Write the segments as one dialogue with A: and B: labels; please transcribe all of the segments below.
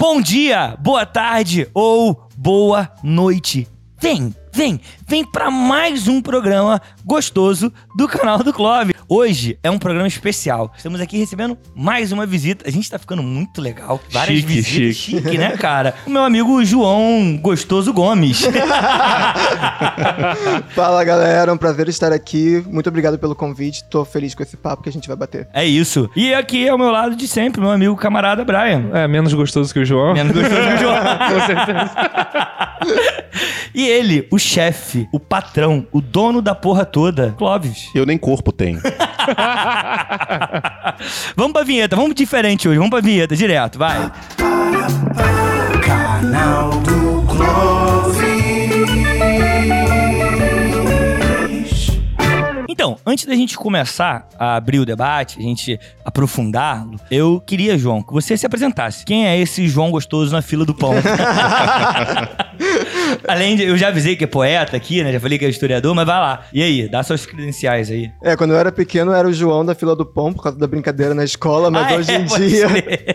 A: Bom dia, boa tarde ou boa noite. Vem, vem, vem para mais um programa gostoso do canal do Clove. Hoje é um programa especial. Estamos aqui recebendo mais uma visita. A gente tá ficando muito legal. Várias
B: Chique,
A: visitas.
B: chique.
A: Chique, né, cara? O meu amigo João Gostoso Gomes.
C: Fala galera, é um prazer estar aqui. Muito obrigado pelo convite. Tô feliz com esse papo que a gente vai bater.
A: é isso. E aqui ao meu lado de sempre, meu amigo camarada Brian.
B: É, menos gostoso que o João.
A: Menos gostoso que o João.
B: Com certeza.
A: E ele, o chefe, o patrão, o dono da porra toda, Clóvis.
D: Eu nem corpo tenho.
A: Vamos pra vinheta, vamos diferente hoje, vamos pra vinheta, direto, vai.
E: Canal do Clóvis.
A: Então, antes da gente começar a abrir o debate, a gente aprofundá-lo, eu queria, João, que você se apresentasse. Quem é esse João gostoso na fila do pão? Além de, eu já avisei que é poeta aqui, né? Já falei que é historiador, mas vai lá. E aí, dá suas credenciais aí.
C: É, quando eu era pequeno eu era o João da fila do pão por causa da brincadeira na escola, mas
A: Ah,
C: hoje
A: é,
C: em dia,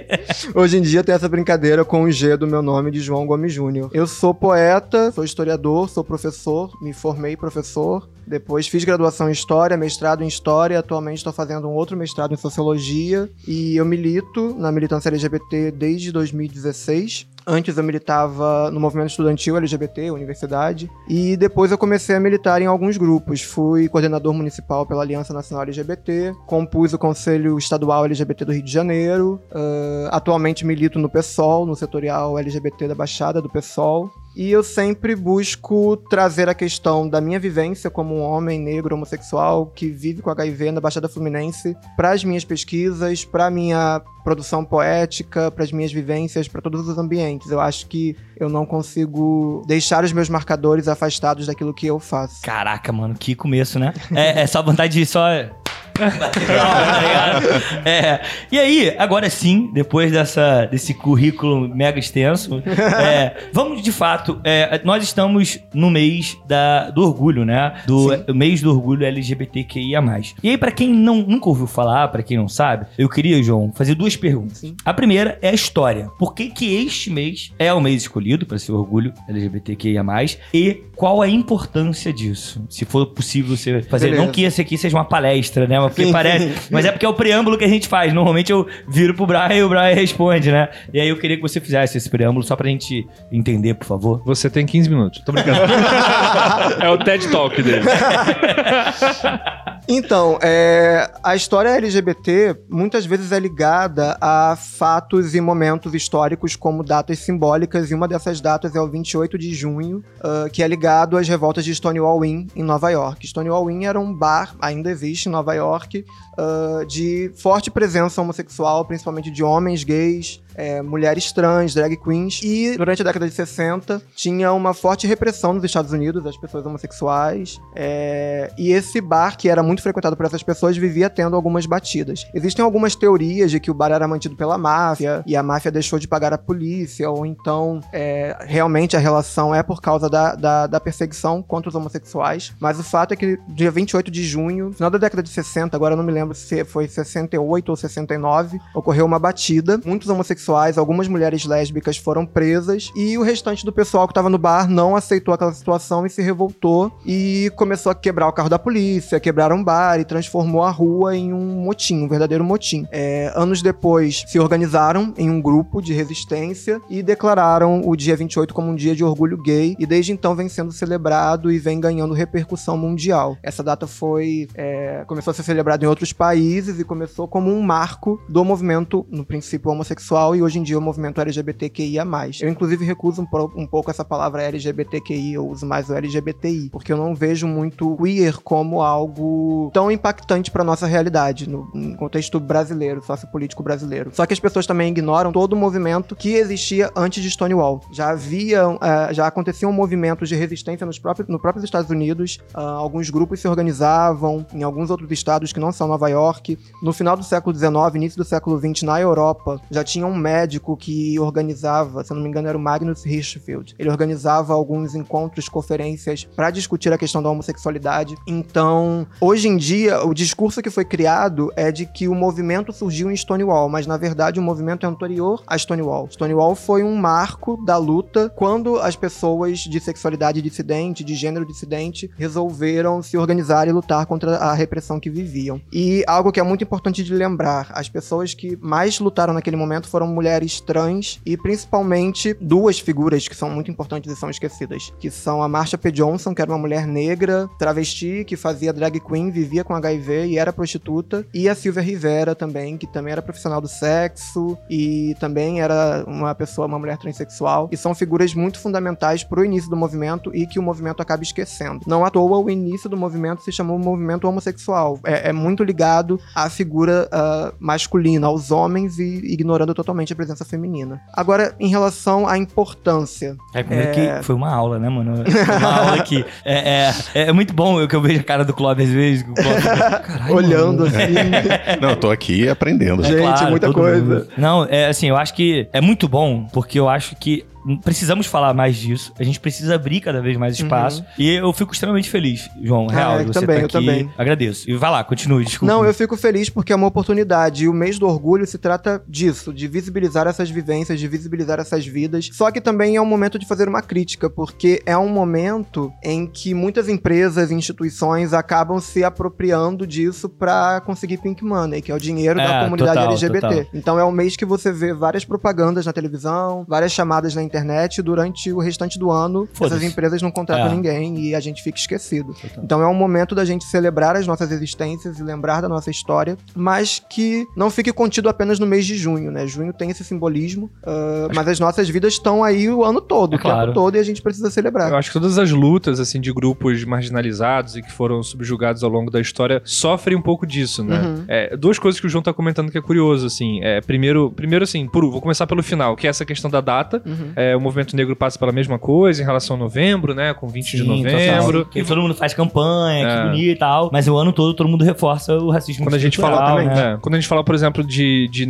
C: hoje em dia tem essa brincadeira com o G do meu nome de João Gomes Júnior. Eu sou poeta, sou historiador, sou professor, me formei professor, depois fiz graduação em história, mestrado em história, atualmente estou fazendo um outro mestrado em sociologia e eu milito na militância LGBT desde 2016. Antes eu militava no movimento estudantil LGBT, universidade, e depois eu comecei a militar em alguns grupos. Fui coordenador municipal pela Aliança Nacional LGBT, compus o Conselho Estadual LGBT do Rio de Janeiro, ah, atualmente milito no PSOL, no setorial LGBT da Baixada do PSOL. E eu sempre busco trazer a questão da minha vivência como um homem negro homossexual que vive com HIV na Baixada Fluminense para as minhas pesquisas, para minha produção poética, para as minhas vivências, para todos os ambientes. Eu acho que eu não consigo deixar os meus marcadores afastados daquilo que eu faço.
A: Caraca, mano, que começo, né? É, é só vontade de só. Tá? É. E aí, agora sim, depois dessa, desse currículo mega extenso, é, vamos de fato. é, nós estamos no mês da, do orgulho, né? Do
C: Sim.
A: mês do orgulho LGBTQIA. E aí, pra quem não, nunca ouviu falar, pra quem não sabe, eu queria, João, fazer duas perguntas.
C: Sim.
A: A primeira é a história. Por que, que este mês é o mês escolhido para ser orgulho LGBTQIA? E qual a importância disso? Se for possível você fazer.
C: Beleza.
A: Não que esse aqui seja uma palestra, né? Mas Porque parece. Mas é porque é o preâmbulo que a gente faz. Normalmente eu viro pro Brian e o Brian responde, né? E aí eu queria que você fizesse esse preâmbulo só pra gente entender, por favor.
B: Você tem 15 minutos. Tô brincando. é o TED Talk dele.
C: Então, é, a história LGBT muitas vezes é ligada a fatos e momentos históricos como datas simbólicas, e uma dessas datas é o 28 de junho, ah, que é ligado às revoltas de Stonewall Inn, em Nova York. Stonewall Inn era um bar, ainda existe em Nova York, ah, de forte presença homossexual, principalmente de homens gays, é, mulheres trans, drag queens. E durante a década de 60 tinha uma forte repressão nos Estados Unidos das pessoas homossexuais. é, e esse bar, que era muito frequentado por essas pessoas, vivia tendo algumas batidas. Existem algumas teorias de que o bar era mantido pela máfia e a máfia deixou de pagar a polícia, ou então é, realmente a relação é por causa da, da, da perseguição contra os homossexuais. Mas o fato é que dia 28 de junho, final da década de 60, agora não me lembro se foi 68 ou 69, ocorreu uma batida. Muitos homossexuais, algumas mulheres lésbicas foram presas e o restante do pessoal que estava no bar não aceitou aquela situação e se revoltou e começou a quebrar o carro da polícia, quebraram e transformou a rua em um motim, um verdadeiro motim. É, anos depois, se organizaram em um grupo de resistência e declararam o dia 28 como um dia de orgulho gay e desde então vem sendo celebrado e vem ganhando repercussão mundial. Essa data foi é, começou a ser celebrada em outros países e começou como um marco do movimento, no princípio homossexual e hoje em dia o movimento LGBTQIA+. Eu inclusive recuso um, um pouco essa palavra LGBTQI, eu uso mais o LGBTI, porque eu não vejo muito queer como algo tão impactante para nossa realidade no, no contexto brasileiro, sociopolítico brasileiro. Só que as pessoas também ignoram todo o movimento que existia antes de Stonewall. Já havia, eh, já aconteciam movimentos de resistência nos próprios, no próprios Estados Unidos, ah, alguns grupos se organizavam em alguns outros estados que não são Nova York. No final do século XIX, início do século XX, na Europa, já tinha um médico que organizava, se eu não me engano era o Magnus Hirschfeld. Ele organizava alguns encontros, conferências para discutir a questão da homossexualidade. Então, hoje hoje em dia, o discurso que foi criado é de que o movimento surgiu em Stonewall, mas na verdade o movimento é anterior a Stonewall. Stonewall foi um marco da luta quando as pessoas de sexualidade dissidente, de gênero dissidente, resolveram se organizar e lutar contra a repressão que viviam. E algo que é muito importante de lembrar, as pessoas que mais lutaram naquele momento foram mulheres trans e principalmente duas figuras que são muito importantes e são esquecidas, que são a Marsha P. Johnson, que era uma mulher negra, travesti, que fazia drag queen, vivia com HIV e era prostituta, e a Silvia Rivera também, que também era profissional do sexo e também era uma pessoa, uma mulher transexual, e são figuras muito fundamentais para o início do movimento e que o movimento acaba esquecendo. Não à toa o início do movimento se chamou movimento homossexual. É, é muito ligado à figura uh, masculina, aos homens e ignorando totalmente a presença feminina. Agora, em relação à importância.
A: É, como é... que foi uma aula, né, mano? Foi uma aula aqui. É, é, é muito bom o que eu vejo a cara do Clóvis às vezes.
C: Olhando
A: mano.
C: assim.
D: Não, eu tô aqui aprendendo.
C: Gente,
A: Claro,
C: muita coisa.
A: mundo. Não, é assim, eu acho que é muito bom, porque eu acho que precisamos falar mais disso. A gente precisa abrir cada vez mais espaço. E eu fico extremamente feliz, João. Real,
C: Uhum. Ah, eu
A: você
C: também,
A: tá
C: eu
A: aqui.
C: também.
A: Agradeço. E vai lá, continue, desculpa.
C: Não, eu fico feliz porque é uma oportunidade. E o mês do orgulho se trata disso, de visibilizar essas vivências, de visibilizar essas vidas. Só que também é um momento de fazer uma crítica, porque é um momento em que muitas empresas e instituições acabam se apropriando disso pra conseguir pink money, que é o dinheiro da
A: É,
C: comunidade
A: total,
C: LGBT.
A: total.
C: Então é um mês que você vê várias propagandas na televisão, várias chamadas na internet. E durante o restante do ano, essas empresas não contratam
A: É.
C: ninguém e a gente fica esquecido.
A: Total.
C: Então é um momento da gente celebrar as nossas existências e lembrar da nossa história, mas que não fique contido apenas no mês de junho, né? Junho tem esse simbolismo, ah, mas as nossas vidas estão aí o ano todo,
A: É
C: o tempo
A: claro.
C: todo, e a gente precisa celebrar.
B: Eu acho que todas as lutas, assim, de grupos marginalizados e que foram subjugados ao longo da história sofrem um pouco disso, né?
C: Uhum.
B: É, duas coisas que o João tá comentando que é curioso, assim. É, primeiro, primeiro, assim, por, vou começar pelo final, que é essa questão da data.
C: Uhum.
B: É, o movimento negro passa pela mesma coisa em relação a novembro, né? Com 20 de
A: Sim,
B: novembro.
A: total. Que todo mundo faz campanha,
B: É.
A: que bonito e tal. Mas o ano todo todo mundo reforça o racismo
B: Quando a gente fala
A: estrutural,
B: também,
A: né?
B: é, quando a gente fala, por exemplo, de, de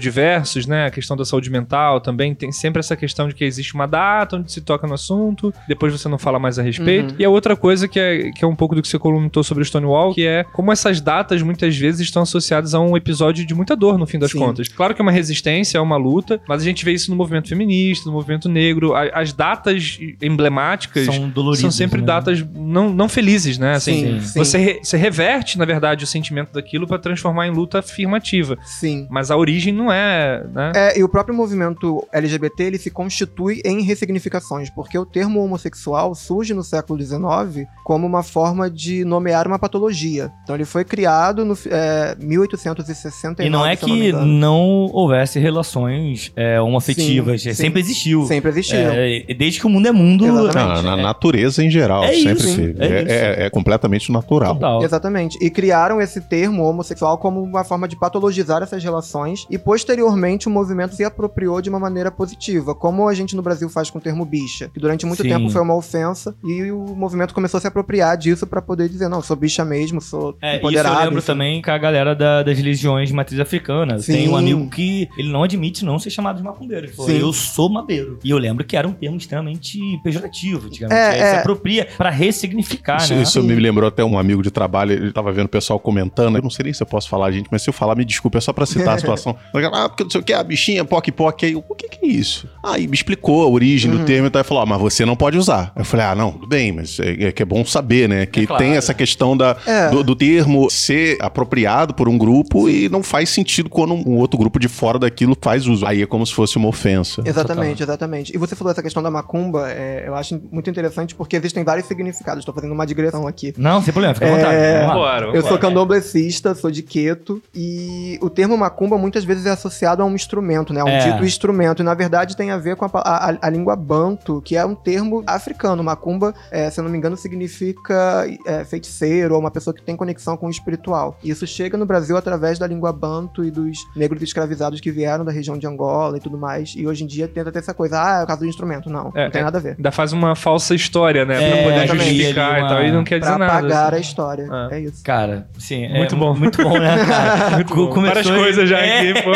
B: neurodiversos, né, a questão da saúde mental também tem sempre essa questão de que existe uma data onde se toca no assunto, depois você não fala mais a respeito.
C: Uhum.
B: E a outra coisa que é, que é um pouco do que você comentou sobre o Stonewall, que é como essas datas muitas vezes estão associadas a um episódio de muita dor no fim das
C: Sim.
B: contas. Claro que é uma resistência, é uma luta, mas a gente vê isso no movimento feminista, no movimento negro. A- as datas emblemáticas
A: São
B: são sempre
A: né?
B: datas não, não felizes, né? Assim,
C: sim, sim,
B: você, re- você reverte, na verdade, o sentimento daquilo pra transformar em luta afirmativa.
C: sim.
B: Mas a origem não é, né?
C: É, e o próprio movimento LGBT ele se constitui em ressignificações, porque o termo homossexual surge no século XIX como uma forma de nomear uma patologia. Então ele foi criado no é, 1869.
A: E não é que
C: engano.
A: não houvesse relações é, homoafetivas.
C: Sim, sim.
A: Sempre existiu.
C: Sempre existiu.
A: É, desde que o mundo é mundo.
D: Na, na natureza em geral,
A: É
D: sempre
A: isso,
D: teve.
A: é
D: É,
A: isso.
D: é- é completamente natural.
A: Total.
C: Exatamente. E criaram esse termo homossexual como uma forma de patologizar essas relações. E posteriormente o movimento se apropriou de uma maneira positiva, como a gente no Brasil faz com o termo bicha, que durante muito
A: Sim.
C: tempo foi uma ofensa. E o movimento começou a se apropriar disso pra poder dizer: não, sou bicha mesmo, sou
A: É, isso
C: empoderado.
A: eu lembro
C: enfim.
A: também com a galera da- das religiões de matriz africana.
C: Sim.
A: Tem um amigo que ele não admite não ser chamado de macumbeiro. Ele falou,
C: Sim.
A: eu sou mabeiro. E eu lembro que era um termo extremamente pejorativo, antigamente.
C: É,
A: Aí se
C: é.
A: apropria pra ressignificar,
D: Isso,
A: né?
D: isso me lembrou até um amigo de trabalho, ele tava vendo o pessoal comentando. Eu não sei nem se eu posso falar, gente, mas se eu falar, me desculpa, é só pra citar a situação. ah, porque não sei o que, a bichinha, poc poc. Aí eu, o que que é isso? Aí me explicou a origem
C: Uhum.
D: do termo e tal. Ele falou, ah, mas você não pode usar. Eu falei, ah, não, tudo bem, mas é, é que é bom saber, né? Que
A: É claro.
D: tem essa questão da,
C: É.
D: do, do termo ser apropriado por um grupo e não faz sentido quando um outro grupo de fora daquilo faz uso. Aí é como se fosse uma ofensa.
C: Exatamente, exatamente. E você falou essa questão da macumba, é, eu acho muito interessante porque existem vários significados. Estou fazendo uma digressão aqui.
A: Não, sem problema, fica à
C: É,
A: vontade.
B: Bora,
C: Eu sou candomblessista, sou de Queto, e o termo macumba muitas vezes é associado a um instrumento, né? A um
A: É.
C: dito instrumento, e na verdade tem a ver com a, a- a língua banto, que é um termo africano. Macumba, é, se eu não me engano, significa é, feiticeiro ou uma pessoa que tem conexão com o espiritual. E isso chega no Brasil através da língua banto e dos negros escravizados que vieram da região de Angola e tudo mais. E hoje em dia tenta ter essa coisa, ah, é o caso do instrumento. Não,
B: É,
C: não tem
B: é.
C: nada a ver.
B: Ainda faz uma falsa história, né?
A: É,
B: pra poder
C: exatamente.
B: justificar
A: Ali
B: e tal. E não quer
C: Pra
B: dizer nada.
C: apagar
B: assim.
C: a história.
B: É.
C: É isso.
A: Cara, sim. é
B: Muito bom.
A: Muito bom, né, cara?
B: Muito bom. Várias
A: começou-
B: coisas já
A: É.
B: aqui, pô.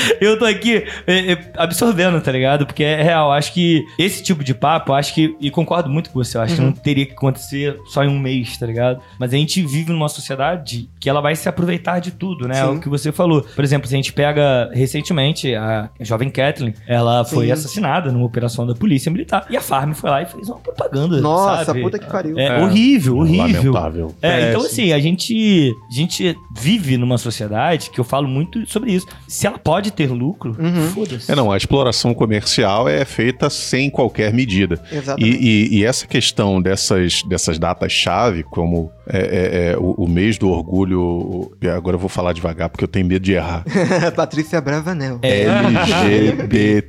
A: eu tô aqui é, é, absorvendo, tá ligado? Porque é real. Acho que esse tipo de papo, acho que. E concordo muito com você. Eu acho que não teria que acontecer só em um mês, tá ligado? Mas a gente vive numa sociedade que ela vai se aproveitar de tudo, né? É
C: Sim.
A: o que você falou. Por exemplo, se a gente pega recentemente a jovem Kathleen, ela foi
C: Sim.
A: assassinada numa operação da polícia militar. E a Farm foi lá e fez uma propaganda.
C: Nossa,
A: sabe?
C: puta que pariu.
A: É,
B: É.
A: horrível, horrível.
D: Lamentável.
A: É,
B: É,
A: então
B: sim.
A: assim, a gente, a gente vive numa sociedade que eu falo muito sobre isso. Se ela pode ter lucro,
C: Uhum.
A: foda-se.
D: É, não, a exploração comercial é feita sem qualquer medida. E,
C: Exatamente.
D: e- e essa questão dessas, dessas datas-chave, como é, é, é, o, o mês do orgulho. Agora eu vou falar devagar porque eu tenho medo de errar.
C: Patrícia Bravanel.
A: É.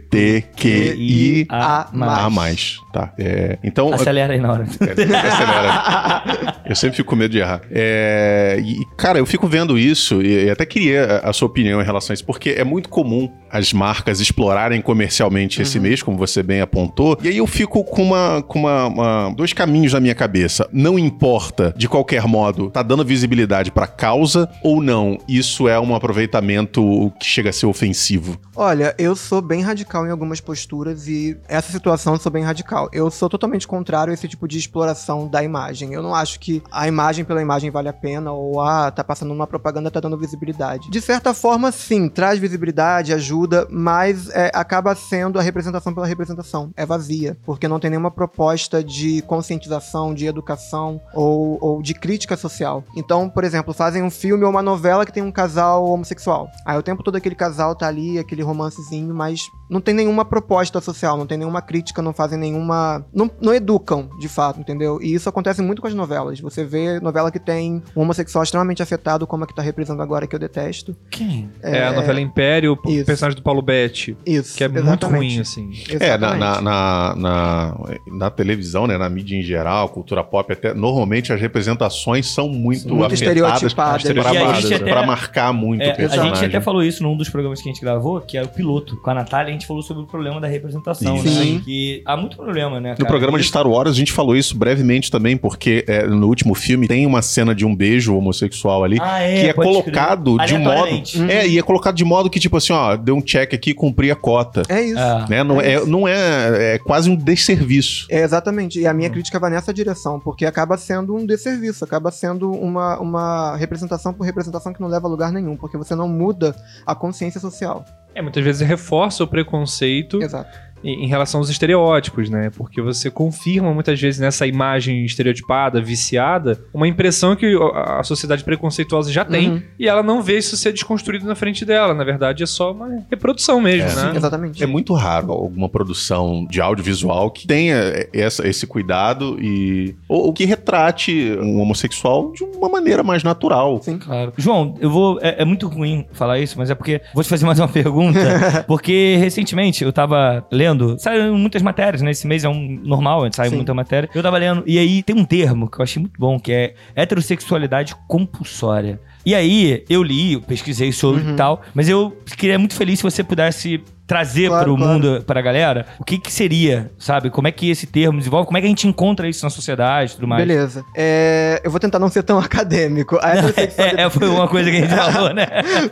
D: LGBTQI
C: A
D: a mais. Tá. É, então.
A: Acelera aí na hora.
D: Acelera. Eu sempre fico com medo de errar. É, e, cara, eu fico vendo isso e, e até queria a, a sua opinião em relação a isso, porque é muito comum as marcas explorarem comercialmente esse mês, como você bem apontou, e aí eu fico com uma, com uma, uma- dois caminhos na minha cabeça. Não importa, de qualquer modo, tá dando visibilidade pra causa ou não, isso é um aproveitamento que chega a ser ofensivo.
C: Olha, eu sou bem radical em algumas posturas e essa situação eu sou bem radical. Eu sou totalmente contrário a esse tipo de exploração da imagem. Eu não acho que a imagem pela imagem vale a pena ou ah, tá passando uma propaganda, tá dando visibilidade. De certa forma, sim, traz visibilidade, ajuda, mas é, acaba sendo a representação pela representação. É vazia, porque não tem nenhuma proposta de conscientização, de educação ou, ou de crítica social. Então, por exemplo, fazem um filme ou uma novela que tem um casal homossexual. Aí o tempo todo aquele casal tá ali, aquele romancezinho, mas não tem nenhuma proposta social, não tem nenhuma crítica, não fazem nenhuma. Não, não educam, de fato, entendeu? E isso acontece muito com as novelas. Você vê novela que tem um homossexual extremamente afetado, como a que tá reprisando agora, que eu detesto.
A: Quem?
B: É, a novela Império, o
C: Isso.
B: personagem do Paulo Betti,
C: Isso.
B: que é muito
C: exatamente.
B: ruim, assim.
D: É, na,
C: Exatamente.
D: na, na, na, na televisão, né, na mídia em geral, cultura pop, até normalmente as representações são muito,
C: Muito
D: afetadas
C: estereotipadas.
A: a até-
D: pra marcar muito
A: É,
D: o
A: a
D: personagem.
A: gente até falou isso num dos programas que a gente gravou, que era o piloto. Com a Natália, a gente falou sobre o problema da representação,
D: Isso.
A: né?
C: Sim.
A: Que há muito problema, né?
D: No
A: cara?
D: programa de Star Wars, a gente falou isso brevemente também, porque é, no último filme tem uma cena de um beijo homossexual ali,
A: Ah,
D: que é colocado de um modo.
A: Aleatoriamente.
D: É, e é colocado de modo que, tipo assim, ó, deu um check aqui, cumpri a cota.
C: É isso.
A: Ah.
D: Né? Não, é, não é. É quase um desserviço.
C: É, exatamente. E a minha crítica vai nessa direção, porque acaba sendo um desserviço, acaba sendo uma, uma representação por representação que não leva a lugar nenhum, porque você não muda a consciência social.
B: É, muitas vezes reforça o preconceito
C: Exato.
B: Em relação aos estereótipos, né? Porque você confirma muitas vezes nessa imagem estereotipada, viciada, uma impressão que a sociedade preconceituosa já tem
C: Uhum.
B: e ela não vê isso ser desconstruído na frente dela. Na verdade, é só uma reprodução mesmo,
D: É.
B: né?
C: Exatamente.
D: É muito raro alguma produção de audiovisual que tenha essa- esse cuidado e. Ou, ou que retrate um homossexual de uma maneira mais natural.
C: Sim.
A: Claro. João, eu vou. É, é muito ruim falar isso, mas é porque. Vou te fazer mais uma pergunta. porque recentemente eu tava lendo. Saíram muitas matérias, né? Esse mês é um normal, sai
C: Sim.
A: muita matéria. Eu tava lendo. E aí tem um termo que eu achei muito bom, que é heterossexualidade compulsória. E aí, eu li, eu pesquisei sobre
C: Uhum.
A: e tal, mas eu ficaria muito feliz se você pudesse trazer
C: Claro,
A: pro
C: claro.
A: mundo, pra galera, o que que seria, sabe? Como é que esse termo desenvolve, como é que a gente encontra isso na sociedade e tudo mais.
C: Beleza. É, eu vou tentar não ser tão acadêmico. A heterossexualidade...
A: É, é, foi uma coisa que a gente falou, né?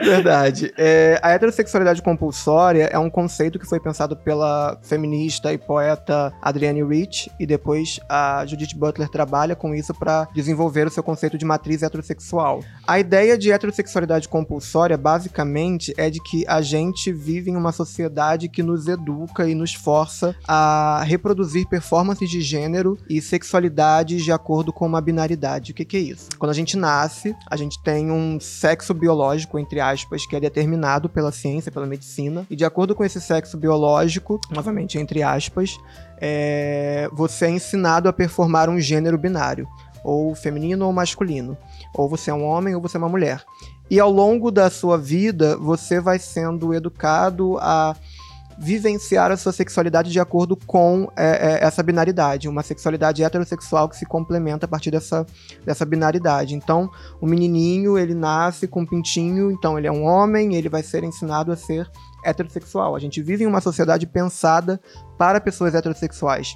C: Verdade. É, a heterossexualidade compulsória é um conceito que foi pensado pela feminista e poeta Adrienne Rich e depois a Judith Butler trabalha com isso para desenvolver o seu conceito de matriz heterossexual. A ideia de heterossexualidade compulsória basicamente é de que a gente vive em uma sociedade que nos educa e nos força a reproduzir performances de gênero e sexualidades de acordo com uma binaridade. O que, que é isso? Quando a gente nasce, a gente tem um sexo biológico, entre aspas, que é determinado pela ciência, pela medicina, e de acordo com esse sexo biológico, novamente entre aspas, é, você é ensinado a performar um gênero binário, ou feminino ou masculino, ou você é um homem ou você é uma mulher. E ao longo da sua vida, você vai sendo educado a vivenciar a sua sexualidade de acordo com é, é, essa binaridade, uma sexualidade heterossexual que se complementa a partir dessa, dessa binaridade. Então, o menininho, ele nasce com um pintinho, então ele é um homem, ele vai ser ensinado a ser heterossexual. A gente vive em uma sociedade pensada para pessoas heterossexuais.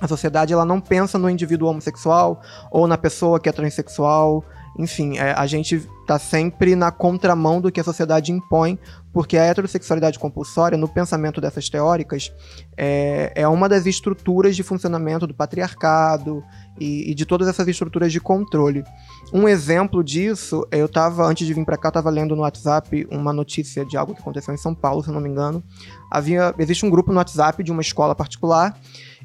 C: A sociedade ela não pensa no indivíduo homossexual ou na pessoa que é transexual. Enfim, é, a gente tá sempre na contramão do que a sociedade impõe, porque a heterossexualidade compulsória, no pensamento dessas teóricas, é, é uma das estruturas de funcionamento do patriarcado e, e de todas essas estruturas de controle. Um exemplo disso, eu tava, antes de vir para cá, tava lendo no WhatsApp uma notícia de algo que aconteceu em São Paulo, se não me engano. Havia, existe um grupo no WhatsApp de uma escola particular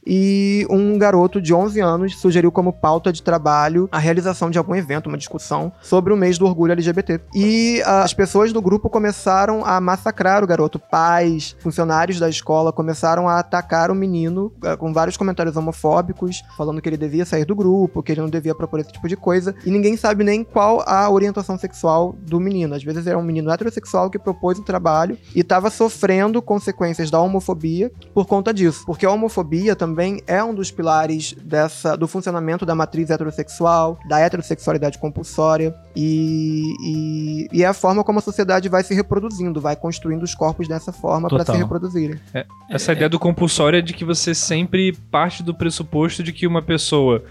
C: e um garoto de 11 anos sugeriu como pauta de trabalho a realização de algum evento, uma discussão sobre o mês do orgulho LGBT. E ah, as pessoas do grupo começaram a massacrar o garoto. Pais, funcionários da escola começaram a atacar o menino ah, com vários comentários homofóbicos, falando que ele devia sair do grupo, que ele não devia propor esse tipo de coisa. E ninguém sabe nem qual a orientação sexual do menino. Às vezes era um menino heterossexual que propôs o trabalho e estava sofrendo consequências da homofobia por conta disso. Porque a homofobia também é um dos pilares dessa, do funcionamento da matriz heterossexual, da heterossexualidade compulsória, e, e, e é a forma como a sociedade vai se reproduzindo, vai construindo os corpos dessa forma para se reproduzirem.
B: Essa ideia do compulsório é de que você sempre parte do pressuposto de que uma pessoa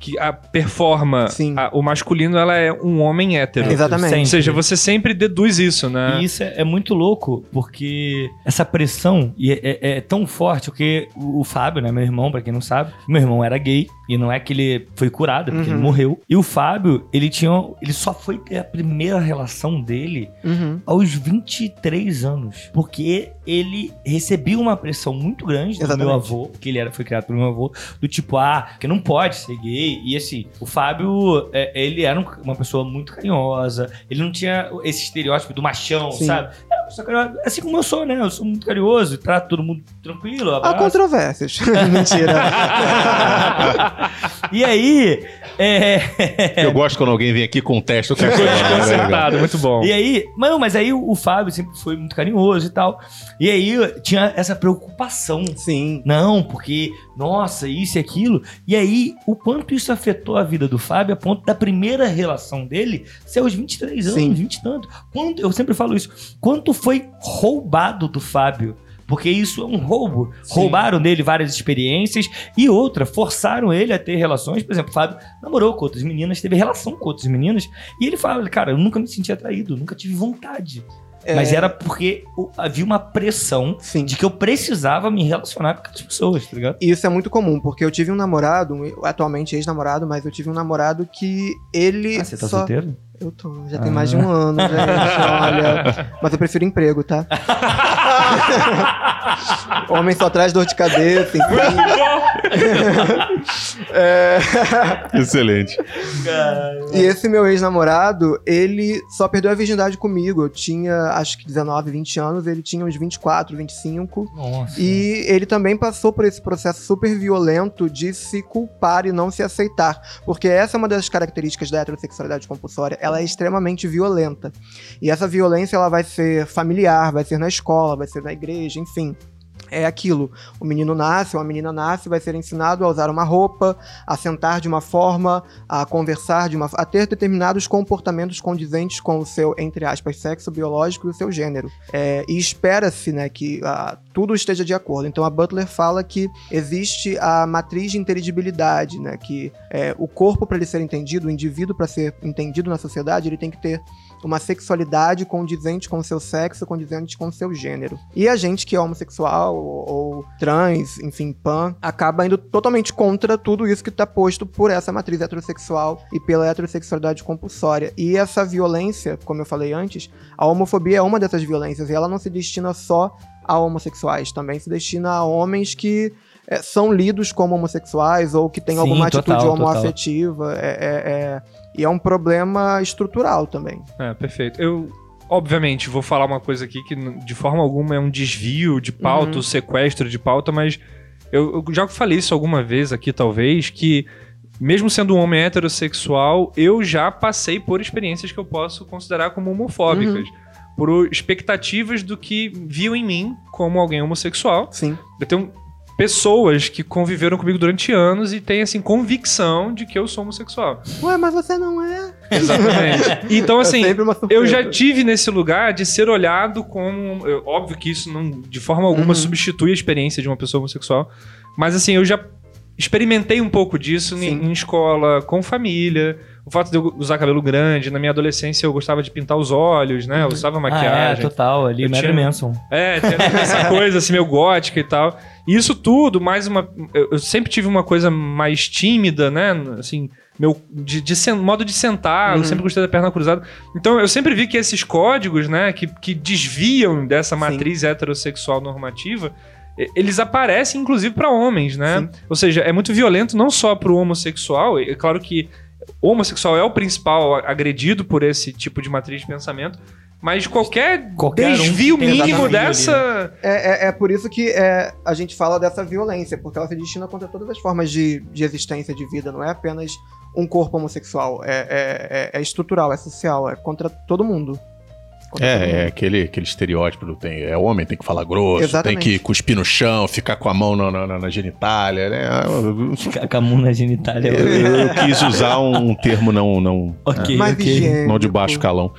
B: que a performa
C: Sim.
B: a- o masculino, ela é um homem hétero.
C: Exatamente.
A: Sempre.
B: Ou seja, você sempre deduz isso, né?
A: E isso é, é muito louco, porque essa pressão é, é- é tão forte, porque o, o Fábio, né, meu irmão, pra quem não sabe, meu irmão era gay, e não é que ele foi curado, é porque
C: Uhum.
A: ele morreu. E o Fábio, ele tinha. Ele só foi ter a primeira relação dele
C: Uhum.
A: aos 23 anos. Porque ele recebia uma pressão muito grande do
C: Exatamente.
A: meu avô, que ele era, foi criado pelo meu avô, do tipo, ah, que não pode ser gay. E assim, o Fábio, é, ele era um- uma pessoa muito carinhosa, ele não tinha esse estereótipo do machão,
C: Sim.
A: sabe? Era uma pessoa carinhosa, assim como eu sou, né? Eu sou muito carinhoso, trato todo mundo tranquilo,
C: Há
A: abraço.
C: controvérsias. Mentira.
A: E aí, é...
D: Eu gosto quando alguém vem aqui com que é
B: Ficou desconcertado, muito bom.
A: E aí, não, mas aí o, o Fábio sempre foi muito carinhoso e tal. E aí tinha essa preocupação.
C: Sim.
A: Não, porque, nossa, isso e aquilo. E aí, o quanto isso afetou a vida do Fábio a ponto da primeira relação dele ser aos 23 anos,
C: Sim.
A: 20 e tanto. Quanto, eu sempre falo isso. Quanto foi roubado do Fábio? Porque isso é um roubo.
C: Sim.
A: Roubaram dele várias experiências e outra, forçaram ele a ter relações. Por exemplo, o Fábio namorou com outras meninas, teve relação com outras meninas. E ele fala, cara, eu nunca me senti atraído, nunca tive vontade. Mas
C: É,
A: era porque havia uma pressão
C: Sim.
A: de que eu precisava me relacionar com aquelas pessoas, tá ligado?
C: E isso é muito comum, porque eu tive um namorado, atualmente ex-namorado, mas eu tive um namorado que ele.
A: Ah, você tá
C: só...
A: solteiro?
C: Eu tô, já tem
A: Ah.
C: mais de um ano, gente. Olha. Mas eu prefiro emprego, tá? Homem só traz dor de cabeça, enfim. É,
D: Excelente.
C: E esse meu ex-namorado, ele só perdeu a virgindade comigo. Eu tinha, acho que 19, 20 anos, ele tinha uns 24, 25.
A: Nossa.
C: E ele também passou por esse processo super violento de se culpar e não se aceitar. Porque essa é uma das características da heterossexualidade compulsória. Ela é extremamente violenta. E essa violência ela vai ser familiar, vai ser na escola, vai ser na igreja, enfim. É aquilo. O menino nasce, ou a menina nasce, vai ser ensinado a usar uma roupa, a sentar de uma forma, a conversar de uma a ter determinados comportamentos condizentes com o seu, entre aspas, sexo biológico e o seu gênero. É, e espera-se né, que ah, tudo esteja de acordo. Então a Butler fala que existe a matriz de inteligibilidade, né, que é, o corpo, para ele ser entendido, o indivíduo, para ser entendido na sociedade, ele tem que ter uma sexualidade condizente com o seu sexo, condizente com o seu gênero. E a gente que é homossexual ou, ou trans, enfim, pan, acaba indo totalmente contra tudo isso que está posto por essa matriz heterossexual e pela heterossexualidade compulsória. E essa violência, como eu falei antes, a homofobia é uma dessas violências e ela não se destina só a homossexuais, também se destina a homens que é, são lidos como homossexuais ou que têm
A: Sim,
C: alguma atitude
A: total, total.
C: homoafetiva. É, é- é- e é um problema estrutural também.
B: É, perfeito. Eu, obviamente, vou falar uma coisa aqui que de forma alguma é um desvio de pauta,
C: Uhum.
B: um sequestro de pauta, mas eu, eu já falei isso alguma vez aqui, talvez, que mesmo sendo um homem heterossexual, eu já passei por experiências que eu posso considerar como homofóbicas. Por expectativas do que viam em mim como alguém homossexual.
C: Sim.
B: Eu tenho pessoas que conviveram comigo durante anos e têm, assim, convicção de que eu sou homossexual.
C: Ué, mas você não é.
B: Exatamente. Então, assim,
C: é uma surpresa.
B: eu já tive nesse lugar de ser olhado como. eu- óbvio que isso não, de forma alguma,
C: Uhum.
B: substitui a experiência de uma pessoa homossexual. Mas assim, eu já experimentei um pouco disso em, em escola, com família, o fato de eu usar cabelo grande, na minha adolescência eu gostava de pintar os olhos, né? Eu usava
A: Ah, é,
B: maquiagem.
A: total, ali,
B: Eu
A: Marilyn
B: tinha-
A: Manson.
B: É, tem essa coisa assim, meio gótica e tal. E isso tudo, mais uma. Eu, eu sempre tive uma coisa mais tímida, né? Assim, meu. De, de sen- modo de sentar, eu
C: Uhum.
B: sempre gostei da perna cruzada. Então eu sempre vi que esses códigos, né, que, que desviam dessa
C: Sim.
B: matriz heterossexual normativa. Eles aparecem, inclusive, para homens, né? Ou seja, é muito violento não só para o homossexual. É claro que homossexual é o principal agredido por esse tipo de matriz de pensamento, mas qualquer,
A: Qualquer um
B: desvio
A: tem
B: mínimo
A: ali,
B: dessa.
C: É, é, é por isso que é, a gente fala dessa violência, porque ela se destina contra todas as formas de, de existência, de vida. Não é apenas um corpo homossexual. É, é, é- é estrutural, é social, é contra todo mundo.
D: É, é aquele, aquele estereótipo do tem, é homem, tem que falar grosso,
C: Exatamente.
D: tem que cuspir no chão, ficar com a mão na, na, na genitália, né?
A: Ficar com a mão na genitália.
D: Eu, eu quis usar um termo não, não,
A: ok,
C: Mais
A: ok.
C: higiênico.
D: não de baixo calão.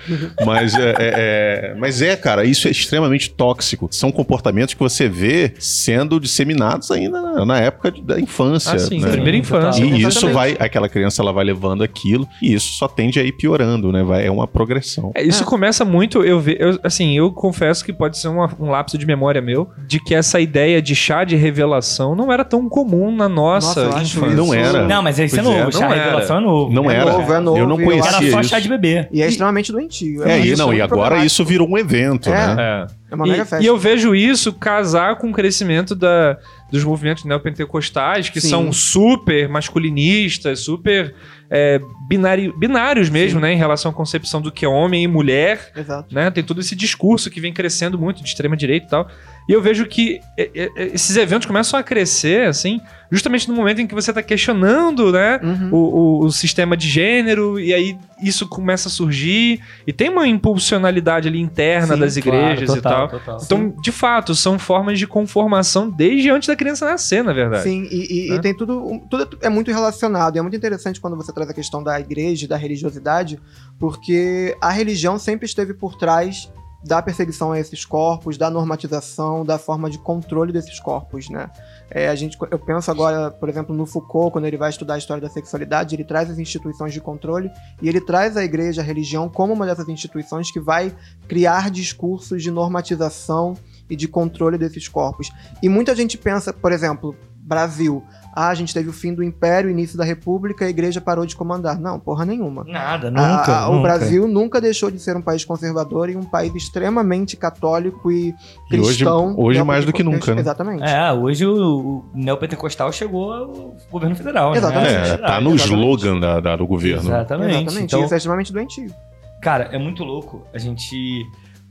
D: Mas é, é- é- mas é, cara, isso é extremamente tóxico. São comportamentos que você vê sendo disseminados ainda na, na época de- da infância.
B: Ah, sim,
D: né?
B: primeira infância.
D: E isso
C: Exatamente.
D: vai, aquela criança ela vai levando aquilo e isso só tende a ir piorando, né? Vai, é uma progressão.
B: É, isso começa muito, eu, assim, eu confesso que pode ser uma- um lapso de memória meu, de que essa ideia de chá de revelação não era tão comum na nossa,
C: Nossa,
B: infância.
D: Não era.
A: Não, mas esse é
D: é,
A: novo. Chá
B: não
A: revelação é novo.
D: Não
C: É
D: era.
C: novo, é novo,
D: eu não
C: e
D: conhecia
A: Era só
D: isso.
A: chá de bebê.
C: E é extremamente doentio.
D: É,
C: uma
D: e não, e agora isso virou um evento,
C: É.
D: né?
B: É.
C: É uma mega
B: E,
C: festa.
B: e eu vejo isso casar com o crescimento da, dos movimentos neopentecostais, que
C: Sim.
B: são super masculinistas, super é, binário- binários mesmo, né? Em relação à concepção do que é homem e mulher.
C: Exato.
B: né? Tem todo esse discurso que vem crescendo muito de extrema direita e tal. E eu vejo que é, é, é, esses eventos começam a crescer, assim, justamente no momento em que você está questionando, né?
C: Uhum.
B: O, o- o sistema de gênero, e aí isso começa a surgir, e tem uma impulsionalidade ali interna
C: Sim,
B: das igrejas
A: Claro,
B: e tal.
A: total, total.
B: Então, de fato, são formas de conformação desde antes da criança nascer, na verdade.
C: Sim, e, e-
B: Né?
C: e tem tudo, tudo é muito relacionado. E é muito interessante quando você traz a questão da igreja e da religiosidade, porque a religião sempre esteve por trás da perseguição a esses corpos, da normatização, da forma de controle desses corpos, né? É, a gente, eu penso agora, por exemplo, no Foucault, quando ele vai estudar a história da sexualidade, ele traz as instituições de controle e ele traz a igreja, a religião, como uma dessas instituições que vai criar discursos de normatização e de controle desses corpos. E muita gente pensa, por exemplo, Brasil. Ah, a gente teve o fim do Império, o início da República, a igreja parou de comandar. Não, porra nenhuma.
A: Nada,
C: A-
A: nunca.
C: a- o
A: nunca.
C: Brasil nunca deixou de ser um país conservador e um país extremamente católico e
D: E hoje,
C: cristão.
D: hoje mais do que nunca, né?
C: Exatamente.
A: É, hoje o, o neopentecostal chegou ao governo federal,
C: Exatamente.
A: né?
D: É, tá no
C: Exatamente.
D: slogan da, da- do governo.
A: Exatamente.
C: Exatamente.
A: Então,
C: Isso é extremamente doentio.
A: Cara, é muito louco a gente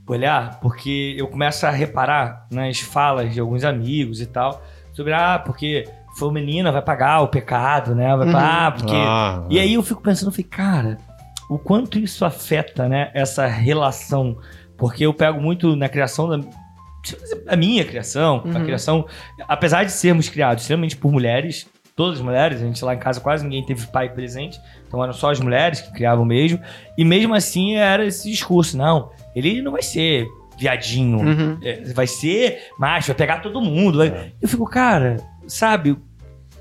A: olhar, porque eu começo a reparar nas falas de alguns amigos e tal, sobre, ah, porque foi menina, vai pagar o pecado, né? Vai
C: Uhum.
A: pagar, porque.
D: Ah,
A: E aí eu fico pensando, eu falei, cara, o quanto isso afeta, né, essa relação. Porque eu pego muito na criação da. A minha criação, a
C: Uhum.
A: criação. Apesar de sermos criados extremamente por mulheres, todas as mulheres, a gente lá em casa quase ninguém teve pai presente, então eram só as mulheres que criavam mesmo. E mesmo assim era esse discurso: não, ele não vai ser viadinho,
C: Uhum.
A: é, vai ser macho, vai pegar todo mundo. vai- Eu fico, cara, sabe?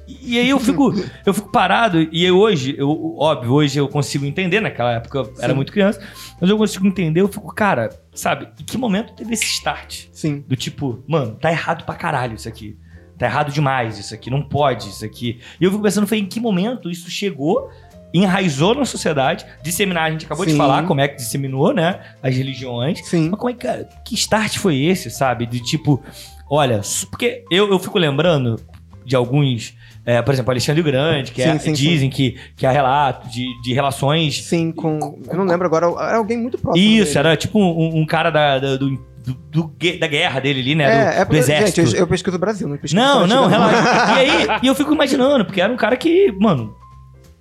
A: E aí eu fico, eu fico parado, e eu hoje, eu, óbvio, hoje eu consigo entender, naquela época eu era muito criança, mas eu consigo entender, eu fico, cara, sabe, em que momento teve esse start?
C: Sim.
A: Do tipo, mano, tá errado pra caralho isso aqui. Tá errado demais isso aqui, não pode isso aqui. E eu fico pensando, foi em que momento isso chegou, enraizou na sociedade, disseminar, a gente acabou de
C: Sim.
A: falar como é que disseminou, né, as religiões,
C: Sim.
A: mas como é que, cara, que start foi esse, sabe? De tipo, olha, porque eu, eu fico lembrando de alguns, é, por exemplo, Alexandre o Grande, que é-
C: Sim, sim,
A: dizem que, que há relato de, de relações.
C: Sim, com. Eu não lembro agora, era alguém muito próximo.
A: Isso,
C: dele.
A: era tipo um, um cara da, da- do, do- do da guerra dele ali, né? do,
C: É, é
A: do exército.
C: gente, eu, eu pesquiso o Brasil, não pesquiso
A: Não, não, relaxa. E aí, e eu fico imaginando, porque era um cara que, mano,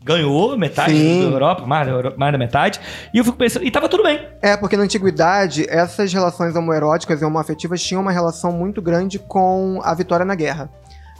A: ganhou metade
C: Sim.
A: da Europa, mais da, Euro- mais da metade, e eu fico pensando, e tava tudo bem.
C: É, porque na antiguidade, essas relações homoeróticas e homoafetivas tinham uma relação muito grande com a vitória na guerra.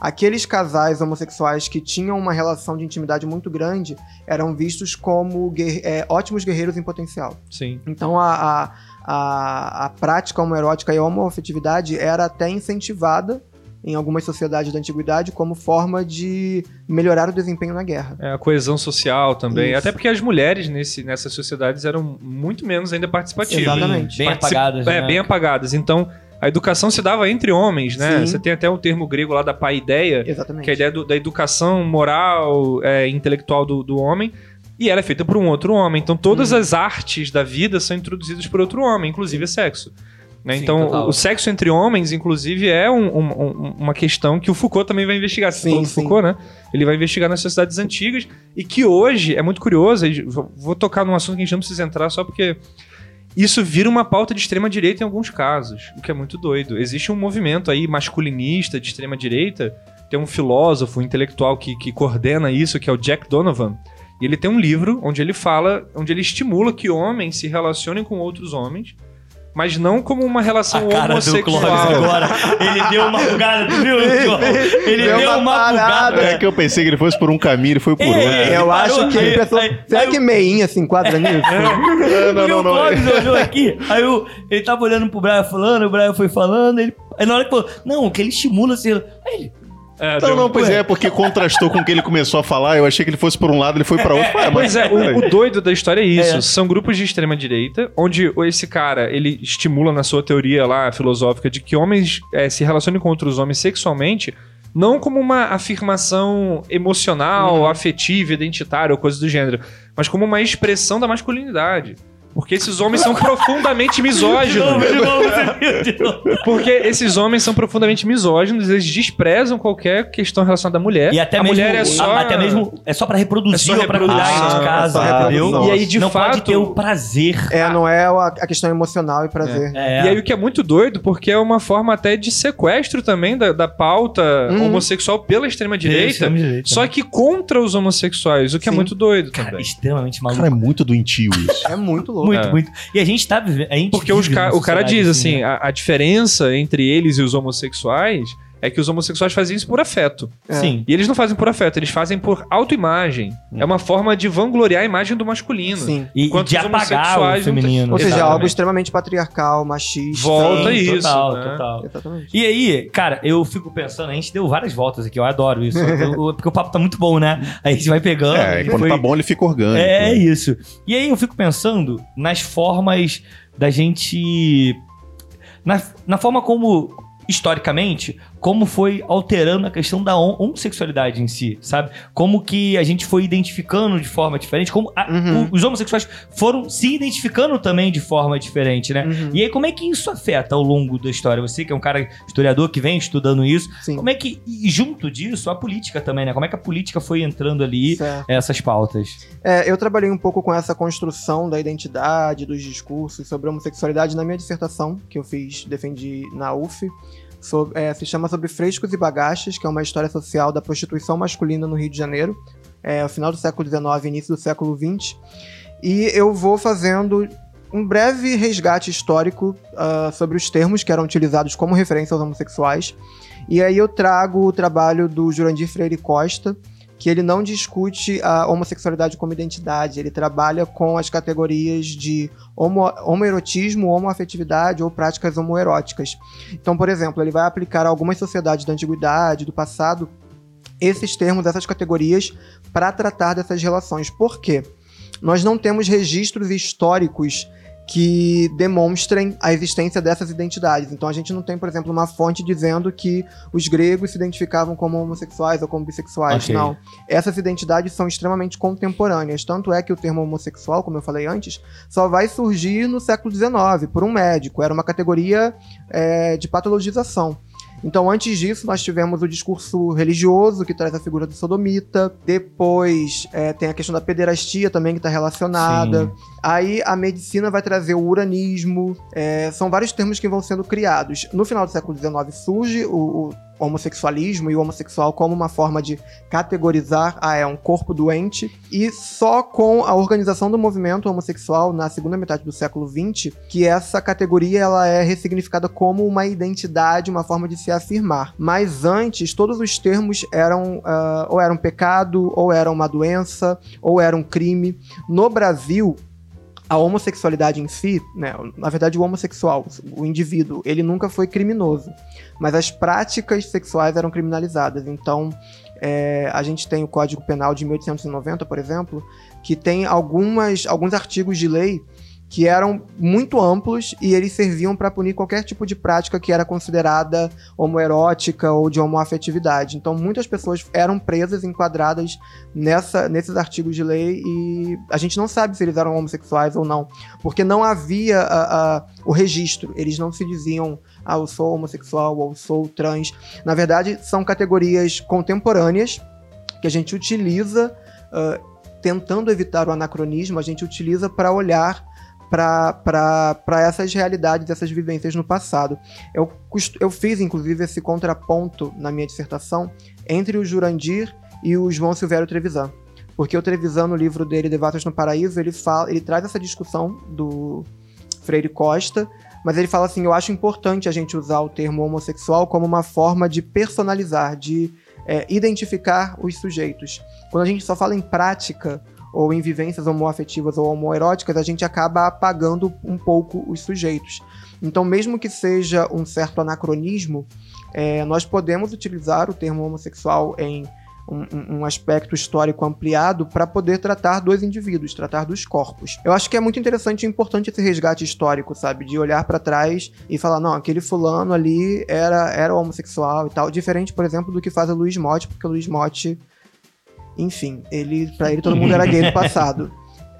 C: Aqueles casais homossexuais que tinham uma relação de intimidade muito grande eram vistos como é, ótimos guerreiros em potencial.
B: Sim.
C: Então a, a, a, a prática homoerótica e a homoafetividade era até incentivada em algumas sociedades da antiguidade como forma de melhorar o desempenho na guerra.
B: É, a coesão social também.
C: Isso.
B: Até porque as mulheres nesse, nessas sociedades eram muito menos ainda participativas.
C: Exatamente.
A: Bem
B: Particip-
A: apagadas,
B: É,
A: né?
B: bem apagadas. Então, a educação se dava entre homens, né?
C: Sim.
B: Você tem até o termo grego lá da paideia,
C: Exatamente.
B: que é a ideia do- da educação moral, é, intelectual do, do homem. E ela é feita por um outro homem. Então, todas
C: Uhum.
B: as artes da vida são introduzidas por outro homem, inclusive sexo. Né?
A: Sim,
B: então,
A: total.
B: o sexo entre homens, inclusive, é um- um- um- uma questão que o Foucault também vai investigar.
C: Sim, sim.
B: Foucault, né? Ele vai investigar nas sociedades antigas e que hoje é muito curioso. vou tocar num assunto que a gente não precisa entrar só porque isso vira uma pauta de extrema direita em alguns casos, o que é muito doido. Existe um movimento aí masculinista de extrema direita. Tem um filósofo, um intelectual que, que coordena isso, que é o Jack Donovan. E ele tem um livro onde ele fala, onde ele estimula que homens se relacionem com outros homens, mas não como uma relação
A: A cara do Clóvis
B: homossexual.
A: agora. Ele deu uma bugada, viu, João? Ele
C: Deu
A: deu
C: uma
A: uma bugada.
D: É que eu pensei que ele fosse por um caminho, ele foi por outro.
C: Eu acho
A: parou,
C: que ele pensou.
A: aí-
C: será
A: aí
C: que
A: eu-
C: meinha se enquadra nisso?
D: Não, não,
A: Porque
D: não,
A: o
D: não.
A: Clóvis olhou aqui, aí o- ele tava olhando pro Brian falando, o Brian foi falando, ele, aí na hora que falou, não, que ele estimula assim. Aí ele,
B: É,
D: Não,
B: deu-
D: não, pois é, porque contrastou com o que ele começou a falar. Eu achei que ele fosse por um lado, ele foi pra outro. Ué, mas-
B: Pois é, o, o doido da história é isso.
A: É.
B: São grupos de extrema direita, onde esse cara, ele estimula na sua teoria lá, filosófica, de que homens eh, se relacionem com outros homens sexualmente, não como uma afirmação emocional, afetiva, identitária ou coisa do gênero, mas como uma expressão da masculinidade. Porque esses homens são profundamente
A: de
B: misóginos.
A: novo, de novo, você viu, de novo.
B: Porque esses homens são profundamente misóginos, eles desprezam qualquer questão relacionada à mulher.
A: E até
B: a
A: mesmo,
B: mulher é só.
A: até mesmo, é só pra reproduzir
B: É só
A: ou pra cuidar
B: reprodução,
A: de
C: é
A: casa,
C: só
A: entendeu?
C: reprodução.
B: E aí, de
A: não
B: fato.
A: pode ter o prazer.
C: É, não é a, questão emocional e prazer.
A: É.
B: E aí o que é muito doido, porque é uma forma até de sequestro também da, da pauta
C: Uhum.
B: homossexual pela extrema-direita, só que contra os homossexuais, o que é
C: Sim.
B: muito doido
A: Cara,
B: também.
A: Extremamente maluco.
D: cara é muito doentio isso.
C: É muito louco.
A: Muito,
B: É.
A: muito. E a gente tá vivendo.
B: Porque os ca- o cara diz assim,
A: né?
B: a, a diferença entre eles e os homossexuais é que os homossexuais fazem isso por afeto.
C: É.
A: Sim.
B: E eles não fazem por afeto, eles fazem por autoimagem. É uma forma de vangloriar a imagem do masculino.
C: Sim.
A: E, e de apagar o feminino.
C: Ou seja,
B: Exatamente.
C: algo extremamente patriarcal, machista.
B: Volta
A: Sim,
B: isso,
A: Total,
B: né?
A: total.
C: Exatamente.
A: E aí, cara, eu fico pensando, a gente deu várias voltas aqui, eu adoro isso. Eu- porque o papo tá muito bom, né? A gente vai pegando.
D: É,
A: e
D: quando
A: foi-
D: tá bom, ele fica orgânico.
A: É
D: né?
A: isso. E aí eu fico pensando nas formas da gente. Na, na forma como, historicamente, como foi alterando a questão da hom- homossexualidade em si, sabe? Como que a gente foi identificando de forma diferente, como a-
C: Uhum.
A: o- os homossexuais foram se identificando também de forma diferente, né?
C: Uhum.
A: E aí, como é que isso afeta ao longo da história? Você que é um cara historiador que vem estudando isso,
C: Sim.
A: como é que, e junto disso, a política também, né? Como é que a política foi entrando ali,
C: Certo.
A: essas pautas?
C: É, eu trabalhei um pouco com essa construção da identidade, dos discursos sobre homossexualidade na minha dissertação, que eu fiz, defendi na UF. É, se chama Sobre Frescos e Bagaches, que é uma história social da prostituição masculina no Rio de Janeiro, é, final do século XIX, início do século XX. E eu vou fazendo um breve resgate histórico ah, sobre os termos que eram utilizados como referência aos homossexuais. E aí eu trago o trabalho do Jurandir Freire Costa, que ele não discute a homossexualidade como identidade, ele trabalha com as categorias de homo, homoerotismo, homoafetividade ou práticas homoeróticas. Então, por exemplo, ele vai aplicar a algumas sociedades da antiguidade, do passado, esses termos, essas categorias, para tratar dessas relações. Por quê? Nós não temos registros históricos que demonstrem a existência dessas identidades. Então a gente não tem, por exemplo, uma fonte dizendo que os gregos se identificavam como homossexuais ou como bissexuais.
A: Ok.
C: Não. Essas identidades são extremamente contemporâneas. Tanto é que o termo homossexual, como eu falei antes, só vai surgir no século XIX por um médico. Era uma categoria é, de patologização. Então, antes disso, nós tivemos o discurso religioso, que traz a figura do sodomita. Depois, é, tem a questão da pederastia também, que está relacionada.
A: Sim.
C: Aí, a medicina vai trazer o uranismo. É, são vários termos que vão sendo criados. No final do século XIX, surge o, o homossexualismo e o homossexual como uma forma de categorizar, ah, é um corpo doente. E só com a organização do movimento homossexual na segunda metade do século XX, que essa categoria ela é ressignificada como uma identidade, uma forma de se afirmar. Mas antes, todos os termos eram ah, ou eram pecado, ou eram uma doença, ou era um crime. No Brasil, a homossexualidade em si, né, na verdade o homossexual, o indivíduo, ele nunca foi criminoso, mas as práticas sexuais eram criminalizadas. Então, é, a gente tem o Código Penal de 1890, por exemplo, que tem algumas, alguns artigos de lei que eram muito amplos e eles serviam para punir qualquer tipo de prática que era considerada homoerótica ou de homoafetividade. Então, muitas pessoas eram presas, enquadradas nessa, nesses artigos de lei e a gente não sabe se eles eram homossexuais ou não, porque não havia a- a- o registro. Eles não se diziam, ah, eu sou homossexual ou sou trans. Na verdade, são categorias contemporâneas que a gente utiliza. ah, tentando evitar o anacronismo, a gente utiliza para olhar para essas realidades, essas vivências no passado. Eu, eu fiz, inclusive, esse contraponto na minha dissertação entre o Jurandir e o João Silvério Trevisan. Porque o Trevisan, no livro dele, Devatas no Paraíso, ele, fala, ele traz essa discussão do Freire Costa, mas ele fala assim: eu acho importante a gente usar o termo homossexual como uma forma de personalizar, de é, identificar os sujeitos. Quando a gente só fala em prática, ou em vivências homoafetivas ou homoeróticas, a gente acaba apagando um pouco os sujeitos. Então, mesmo que seja um certo anacronismo, é, nós podemos utilizar o termo homossexual em um, um- aspecto histórico ampliado para poder tratar dos indivíduos, tratar dos corpos. Eu acho que é muito interessante e importante esse resgate histórico, sabe? De olhar para trás e falar, não, aquele fulano ali era, era homossexual e tal. Diferente, por exemplo, do que faz o Luiz Motti, porque o Luiz Motti, enfim, ele, para ele todo mundo era gay no passado.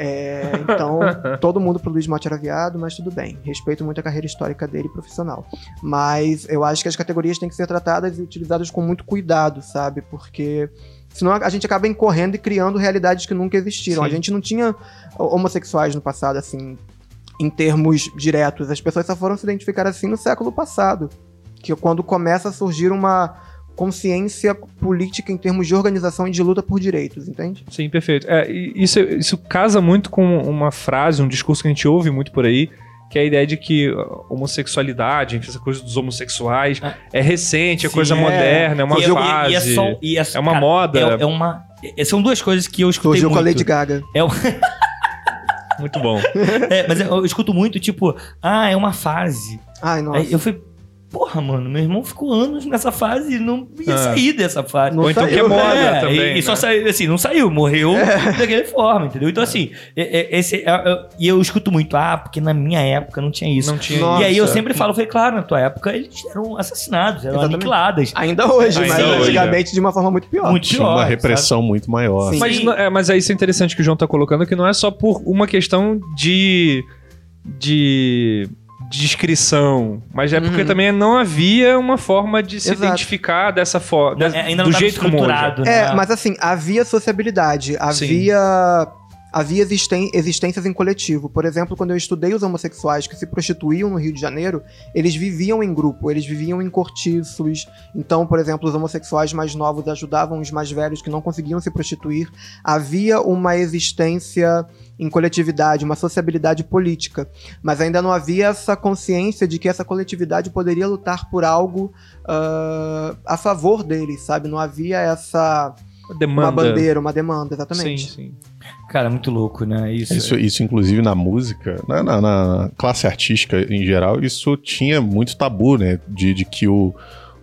C: É, então, todo mundo pro Luiz Motti era viado, mas tudo bem. Respeito muito a carreira histórica dele profissional. Mas eu acho que as categorias têm que ser tratadas e utilizadas com muito cuidado, sabe? Porque senão a gente acaba incorrendo e criando realidades que nunca existiram.
B: Sim.
C: A gente não tinha homossexuais no passado, assim, em termos diretos. As pessoas só foram se identificar assim no século passado. Que é quando começa a surgir uma consciência política em termos de organização e de luta por direitos, entende?
B: Sim, perfeito. É, e isso, isso casa muito com uma frase, um discurso que a gente ouve muito por aí, que é a ideia de que a homossexualidade, enfim, essa coisa dos homossexuais,
A: Ah.
B: é recente, é
A: Sim,
B: coisa
C: é.
B: moderna, é uma
A: E-
B: fase.
A: E, é, só, e é,
B: é uma
A: cara,
B: moda.
A: É, é uma. é- são duas coisas que eu escutei
C: Surgiu
A: muito.
C: com a Lady Gaga.
A: É, um-
B: Muito bom.
A: é, mas eu, eu escuto muito, tipo, ah, é uma fase.
C: Ai, nossa.
A: Aí eu falei, porra, mano, meu irmão ficou anos nessa fase e não ia
B: Ah.
A: sair dessa fase.
C: Não
B: Ou então que é
C: saiu.
B: moda
A: É,
B: também.
A: e, e só
B: né?
A: saiu, assim, não saiu, morreu daquela forma, entendeu? Então, assim, é- é- esse, é- é- e eu escuto muito, ah, porque na minha época não tinha isso.
B: Não tinha
C: Nossa.
A: E aí eu sempre falo, falei, claro, na tua época eles eram assassinados, eram
C: Exatamente.
A: aniquiladas.
C: Ainda hoje,
B: Ainda
C: mas
B: hoje,
C: antigamente de uma forma muito pior.
A: Muito
D: Tinha
A: pior.
D: uma
A: sabe?
D: repressão muito maior.
C: Sim.
B: Mas, é, mas é isso é interessante que o João tá colocando, que não é só por uma questão de. de descrição, mas é porque
C: Uhum.
B: também não havia uma forma de se
C: Exato.
B: identificar dessa forma,
A: É, ainda não
B: do jeito como hoje.
C: É,
A: né?
C: mas assim, havia sociabilidade, havia havia existen- existências em coletivo. Por exemplo, quando eu estudei os homossexuais que se prostituíam no Rio de Janeiro, eles viviam em grupo, eles viviam em cortiços. Então, por exemplo, os homossexuais mais novos ajudavam os mais velhos que não conseguiam se prostituir. Havia uma existência em coletividade, uma sociabilidade política, mas ainda não havia essa consciência de que essa coletividade poderia lutar por algo ah, a favor deles, sabe? Não havia essa
B: Demanda.
C: uma bandeira, uma demanda, exatamente.
B: Sim, sim.
A: Cara, muito louco, né? Isso.
D: Isso, isso, inclusive, na música, na, na- na classe artística em geral, isso tinha muito tabu, né? De, de que o,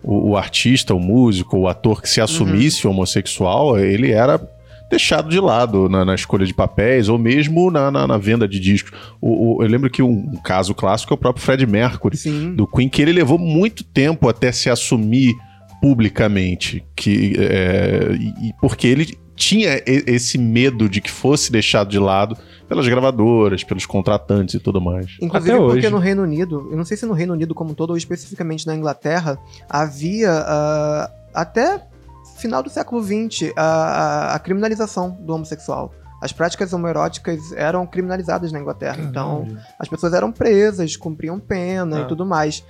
D: o, o artista, o músico, o ator que se assumisse homossexual, ele era deixado de lado na, na escolha de papéis ou mesmo na, na, na venda de discos. O, o- eu lembro que um, um caso clássico é o próprio Fred Mercury,
C: Sim.
D: do Queen, que ele levou muito tempo até se assumir publicamente, que, é, e porque ele tinha esse medo de que fosse deixado de lado pelas gravadoras, pelos contratantes e tudo mais.
C: Inclusive
B: Até
C: porque
B: hoje.
C: no Reino Unido, eu não sei se no Reino Unido como um todo ou especificamente na Inglaterra, havia ah, até final do século XX a, a- a criminalização do homossexual. As práticas homoeróticas eram criminalizadas na Inglaterra. Então, as pessoas eram presas, cumpriam pena
B: Ah.
C: e tudo mais.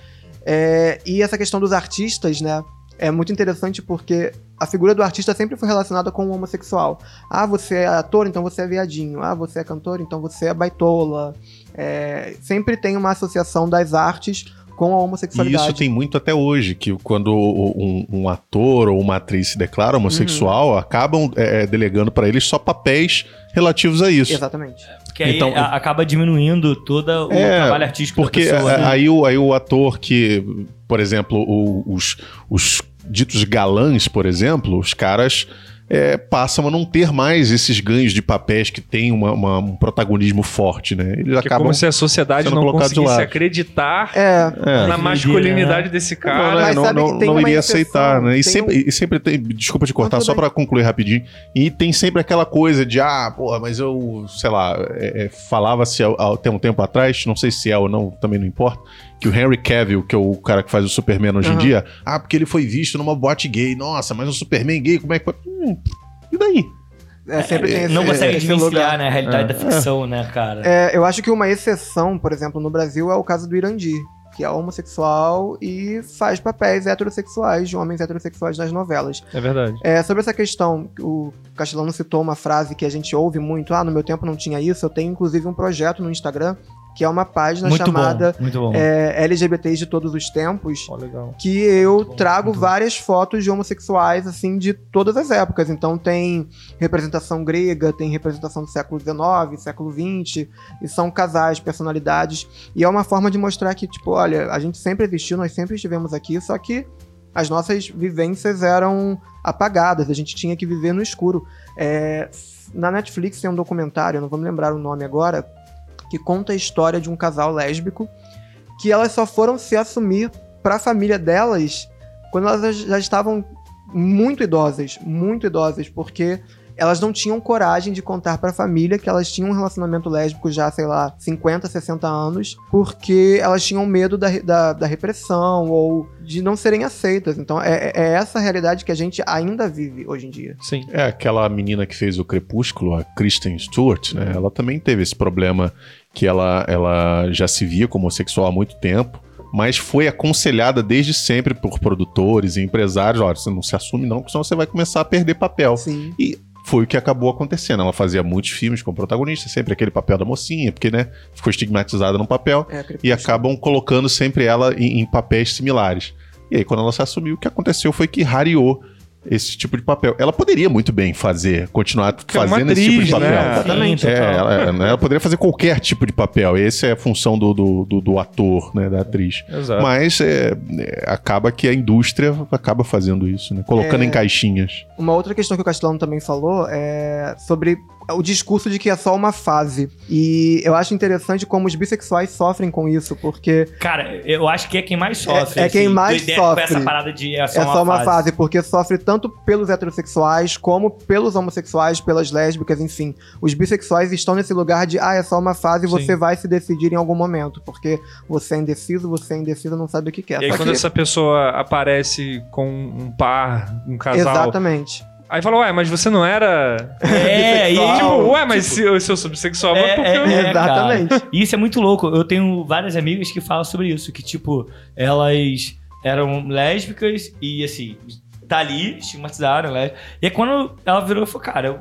C: É, e essa questão dos artistas, né? É muito interessante porque a figura do artista sempre foi relacionada com o homossexual. Ah, você é ator, então você é viadinho. Ah, você é cantor, então você é baitola. É, sempre tem uma associação das artes com a
D: E
C: homossexualidade.
D: isso tem muito até hoje, que quando um, um ator ou uma atriz se declara homossexual, acabam é, delegando pra eles só papéis relativos a isso.
C: Exatamente.
A: Que aí
D: Então-
A: a- acaba diminuindo todo o
D: É,
A: trabalho artístico
D: Porque
A: da pessoa.
D: a-
A: né?
D: aí, o, aí o ator que, por exemplo, o- os, os ditos galãs, por exemplo, os caras é, passam a não ter mais esses ganhos de papéis que tem uma- uma- um protagonismo forte, né? Eles
B: Que é
D: acabam.
B: como se a sociedade não conseguisse acreditar
C: É,
D: É.
B: na masculinidade
A: né?
B: desse
D: Não,
B: cara.
D: não, não,
C: tem
D: não
C: uma
D: iria aceitar, né? E
C: tem
D: sempre, e sempre tem. Desculpa te cortar,
C: Não,
D: só pra concluir rapidinho. E tem sempre aquela coisa de, ah, porra, mas eu, sei lá, é, é, falava-se até um tempo atrás, não sei se é ou não, também não importa, que o Henry Cavill, que é o cara que faz o Superman hoje em
C: Aham.
D: dia, ah, porque ele foi visto numa boate gay. Nossa, mas um Superman gay, como é que foi? Hum, e daí?
C: é, sempre tem esse,
A: não consegue
C: esse
A: desvencilhar,
C: lugar.
A: né? A realidade
B: É.
A: da ficção, né, cara?
C: É, eu acho que uma exceção, por exemplo, no Brasil é o caso do Irandir, que é homossexual e faz papéis heterossexuais de homens heterossexuais nas novelas.
B: É verdade.
C: É, sobre essa questão, o Castelano citou uma frase que a gente ouve muito, ah, no meu tempo não tinha isso, eu tenho inclusive um projeto no Instagram, que é uma página
A: muito
C: chamada
A: bom, muito bom.
C: é, LGBTs de todos os tempos,
B: legal.
C: que eu trago
A: muito bom.
C: várias fotos de homossexuais, assim, de todas as épocas. Então tem representação grega, tem representação do século XIX, século XX, e são casais, personalidades. E é uma forma de mostrar que, tipo, olha, a gente sempre existiu, nós sempre estivemos aqui, só que as nossas vivências eram apagadas, a gente tinha que viver no escuro. É, na Netflix tem um documentário, não vou me lembrar o nome agora, que conta a história de um casal lésbico que elas só foram se assumir para a família delas quando elas já estavam muito idosas, muito idosas, porque elas não tinham coragem de contar para a família que elas tinham um relacionamento lésbico já, sei lá, 50, 60 anos, porque elas tinham medo da, da, da repressão ou de não serem aceitas. Então é, é essa realidade que a gente ainda vive hoje em dia.
B: Sim.
D: É, aquela menina que fez o Crepúsculo, a Kristen Stewart, né? Ela também teve esse problema que ela, ela já se via como homossexual há muito tempo, mas foi aconselhada desde sempre por produtores e empresários, olha, você não se assume não, porque senão você vai começar a perder papel.
C: Sim.
D: Foi o que acabou acontecendo. Ela fazia muitos filmes com protagonista, sempre aquele papel da mocinha, porque, né, ficou estigmatizada no papel
C: É,
D: e acabam colocando sempre ela em, em papéis similares. E aí, quando ela se assumiu, o que aconteceu foi que rareou esse tipo de papel. Ela poderia muito bem fazer, continuar
B: é uma
D: fazendo esse tipo de
B: atriz,
D: papel.
B: né?
C: Exatamente.
D: É, ela, ela poderia fazer qualquer tipo de papel. Essa é a função do, do, do- do ator, né, da atriz.
B: Exato.
D: Mas é, é, acaba que a indústria acaba fazendo isso, né? Colocando
C: É.
D: em caixinhas.
C: Uma outra questão que o Castelano também falou é sobre o discurso de que é só uma fase. E eu acho interessante como os bissexuais sofrem com isso, porque
A: Cara, eu acho que é quem mais sofre.
C: É- é quem
A: assim,
C: mais
A: do-
C: sofre.
A: Essa parada de é só,
C: é
A: uma,
C: só uma
A: fase.
C: fase. porque sofre tanto pelos heterossexuais como pelos homossexuais, pelas lésbicas, enfim. Os bissexuais estão nesse lugar de, ah, é só uma fase e você vai se decidir em algum momento, porque você é indeciso, você é indeciso, não sabe o que quer.
B: E aí, quando
C: que-
B: essa pessoa aparece com um par, um casal.
C: Exatamente.
B: Aí fala, ué, mas você não era.
A: É, e
C: Bissexual.
B: Tipo, ué, mas se, eu- se eu sou bissexual, mas
A: É,
B: por que
A: é,
B: eu.
A: é.
C: Exatamente.
A: E isso é muito louco. Eu tenho várias amigas que falam sobre isso, que, tipo, elas eram lésbicas e, assim, tá ali, estigmatizaram, né? E aí quando ela virou e falou, cara, eu,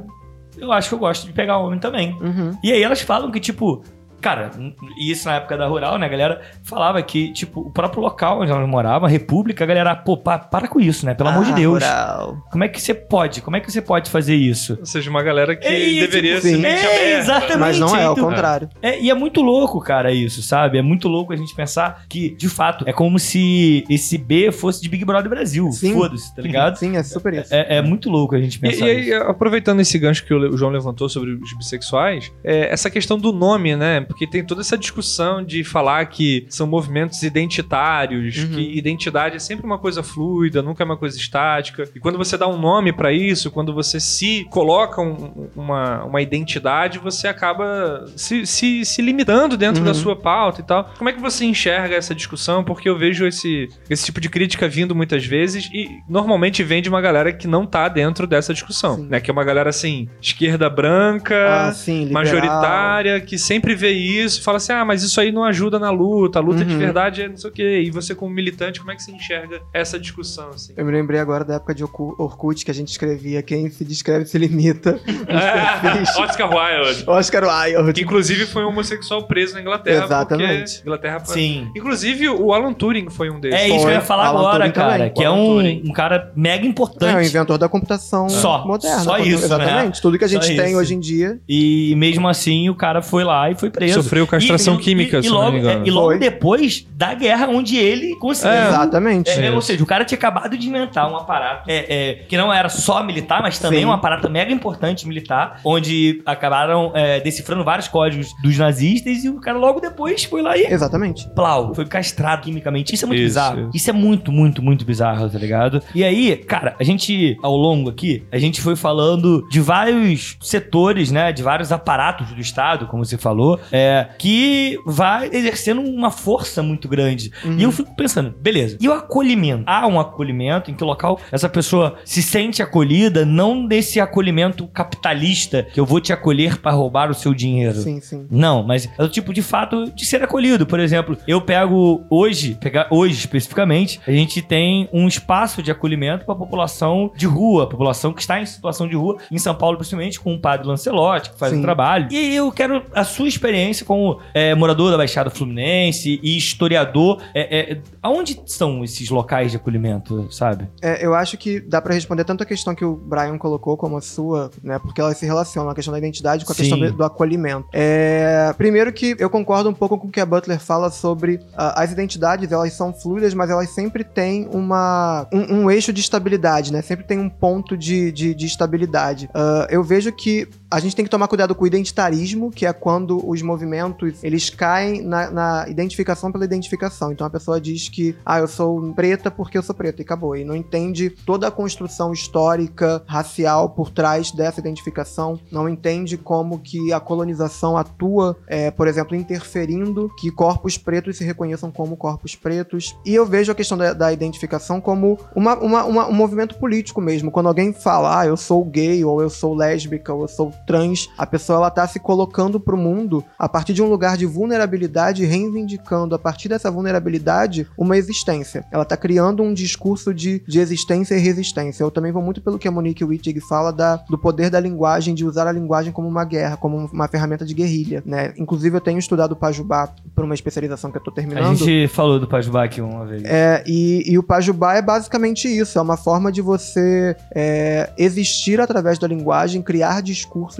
A: eu acho que eu gosto de pegar homem também.
C: Uhum.
A: E aí elas falam que, tipo, cara, e isso na época da rural, né, a galera falava que, tipo, o próprio local onde elas moravam, a república, a galera, pô, pa- para com isso, né? Pelo amor de
C: Ah,
A: Deus.
C: rural.
A: Como é que você pode? Como é que você pode fazer isso?
B: Ou seja, uma galera que
A: É, e,
B: deveria
C: tipo,
B: ser
C: sim.
B: mente
A: É, exatamente.
C: Mas não é, ao contrário.
A: É, e é muito louco, cara, isso, sabe? É muito louco a gente pensar que, de fato, é como se esse B fosse de Big Brother Brasil.
C: Sim.
A: Foda-se, tá ligado?
C: Sim, é super isso.
A: É, é muito louco a gente
B: E,
A: pensar
B: e aí,
A: isso.
B: aproveitando esse gancho que o João levantou sobre os bissexuais, é, essa questão do nome, né? Porque tem toda essa discussão de falar que são movimentos identitários,
C: Uhum.
B: que identidade é sempre uma coisa fluida, nunca é uma coisa estática. E quando você dá um nome pra isso, quando você se coloca um- uma, uma identidade, você acaba se, se, se limitando dentro
C: Uhum.
B: da sua pauta e tal. Como é que você enxerga essa discussão? Porque eu vejo esse, esse tipo de crítica vindo muitas vezes e normalmente vem de uma galera que não tá dentro dessa discussão,
C: Sim.
B: né? Que é uma galera assim, esquerda branca,
C: Ah, sim,
B: majoritária, que sempre vê isso, fala assim: ah, mas isso aí não ajuda na luta, a luta de
C: Uhum.
B: verdade é não sei o quê. E você, como militante, como é que você enxerga essa discussão, assim?
C: Eu me lembrei agora da época de Orku- Orkut, que a gente escrevia quem se descreve se limita.
B: É, Oscar Wilde.
C: Oscar Wilde.
B: Que inclusive foi um homossexual preso na Inglaterra.
C: Exatamente.
B: Porque Inglaterra
A: Sim.
B: Inclusive, o Alan Turing foi um deles.
A: É isso que eu ia
C: Foi.
A: falar
C: Alan
A: agora,
C: Turing
A: cara.
C: também.
A: Que é um,
B: Turing.
A: um cara mega
C: É, o
A: importante.
C: inventor da computação
A: Só.
C: moderna.
A: Só isso,
C: Exatamente. Tudo que a
A: Só
C: gente tem
A: isso.
C: hoje em dia.
A: E mesmo assim, o cara foi lá e foi preso.
B: Sofreu castração
A: E-
B: química,
A: e,
B: se
A: e
B: não
A: logo,
B: me engano.
A: é, e logo depois da guerra, onde ele conseguiu.
B: É.
C: Exatamente.
A: É,
B: Isso.
A: ou seja, o cara tinha acabado de inventar um aparato é, é, que não era só militar, mas também
C: Sim.
A: um aparato mega importante militar, onde acabaram é, decifrando vários códigos dos nazistas e o cara logo depois foi lá e
C: Exatamente.
A: plau, foi castrado quimicamente. Isso é muito
B: Isso,
A: bizarro.
B: isso.
A: Isso. é muito, muito, muito bizarro, tá ligado? E aí, cara, a gente, ao longo aqui, a gente foi falando de vários setores, né? De vários aparatos do Estado, como você falou, é, que vai exercendo uma força muito grande.
C: Uhum.
A: E eu fico pensando, beleza. E o acolhimento? Há um acolhimento em que o local essa pessoa se sente acolhida, não desse acolhimento capitalista que eu vou te acolher para roubar o seu dinheiro.
C: Sim, sim.
A: Não, mas é o tipo de fato de ser acolhido. Por exemplo, eu pego hoje, pegar hoje especificamente, a gente tem um espaço de acolhimento para a população de rua, a população que está em situação de rua, em São Paulo, principalmente, com o padre Lancelotti, que faz
C: Sim.
A: um trabalho. E eu quero a sua experiência como é, morador da Baixada Fluminense e historiador. É, é, aonde são esses locais de acolhimento, sabe?
C: É, eu acho que dá pra responder tanto a questão que o Brian colocou como a sua, né? Porque elas se relacionam, a questão da identidade com a
A: Sim.
C: questão do, do acolhimento. É, primeiro que eu concordo um pouco com o que a Butler fala sobre ah, as identidades, elas são fluidas, mas elas sempre têm uma, um, um eixo de estabilidade, né? Sempre tem um ponto de, de, de estabilidade. Ah, eu vejo que a gente tem que tomar cuidado com o identitarismo, que é quando os movimentos eles caem na, na identificação pela identificação. Então a pessoa diz que, ah, eu sou preta porque eu sou preta e acabou. E não entende toda a construção histórica, racial por trás dessa identificação. Não entende como que a colonização atua, é, por exemplo, interferindo que corpos pretos se reconheçam como corpos pretos. E eu vejo a questão da, da identificação como uma, uma- uma- um movimento político mesmo. Quando alguém fala, ah, eu sou gay, ou eu sou lésbica, ou eu sou trans, a pessoa ela tá se colocando pro mundo a partir de um lugar de vulnerabilidade, reivindicando a partir dessa vulnerabilidade uma existência. Ela tá criando um discurso de, de existência e resistência. Eu também vou muito pelo que a Monique Wittig fala da, do poder da linguagem, de usar a linguagem como uma guerra, como uma ferramenta de guerrilha, né? Inclusive eu tenho estudado o Pajubá por uma especialização que eu tô
A: A
C: terminando.
A: gente falou do Pajubá aqui uma vez.
C: É, e, e o Pajubá é basicamente isso, é uma forma de você é, existir através da linguagem, criar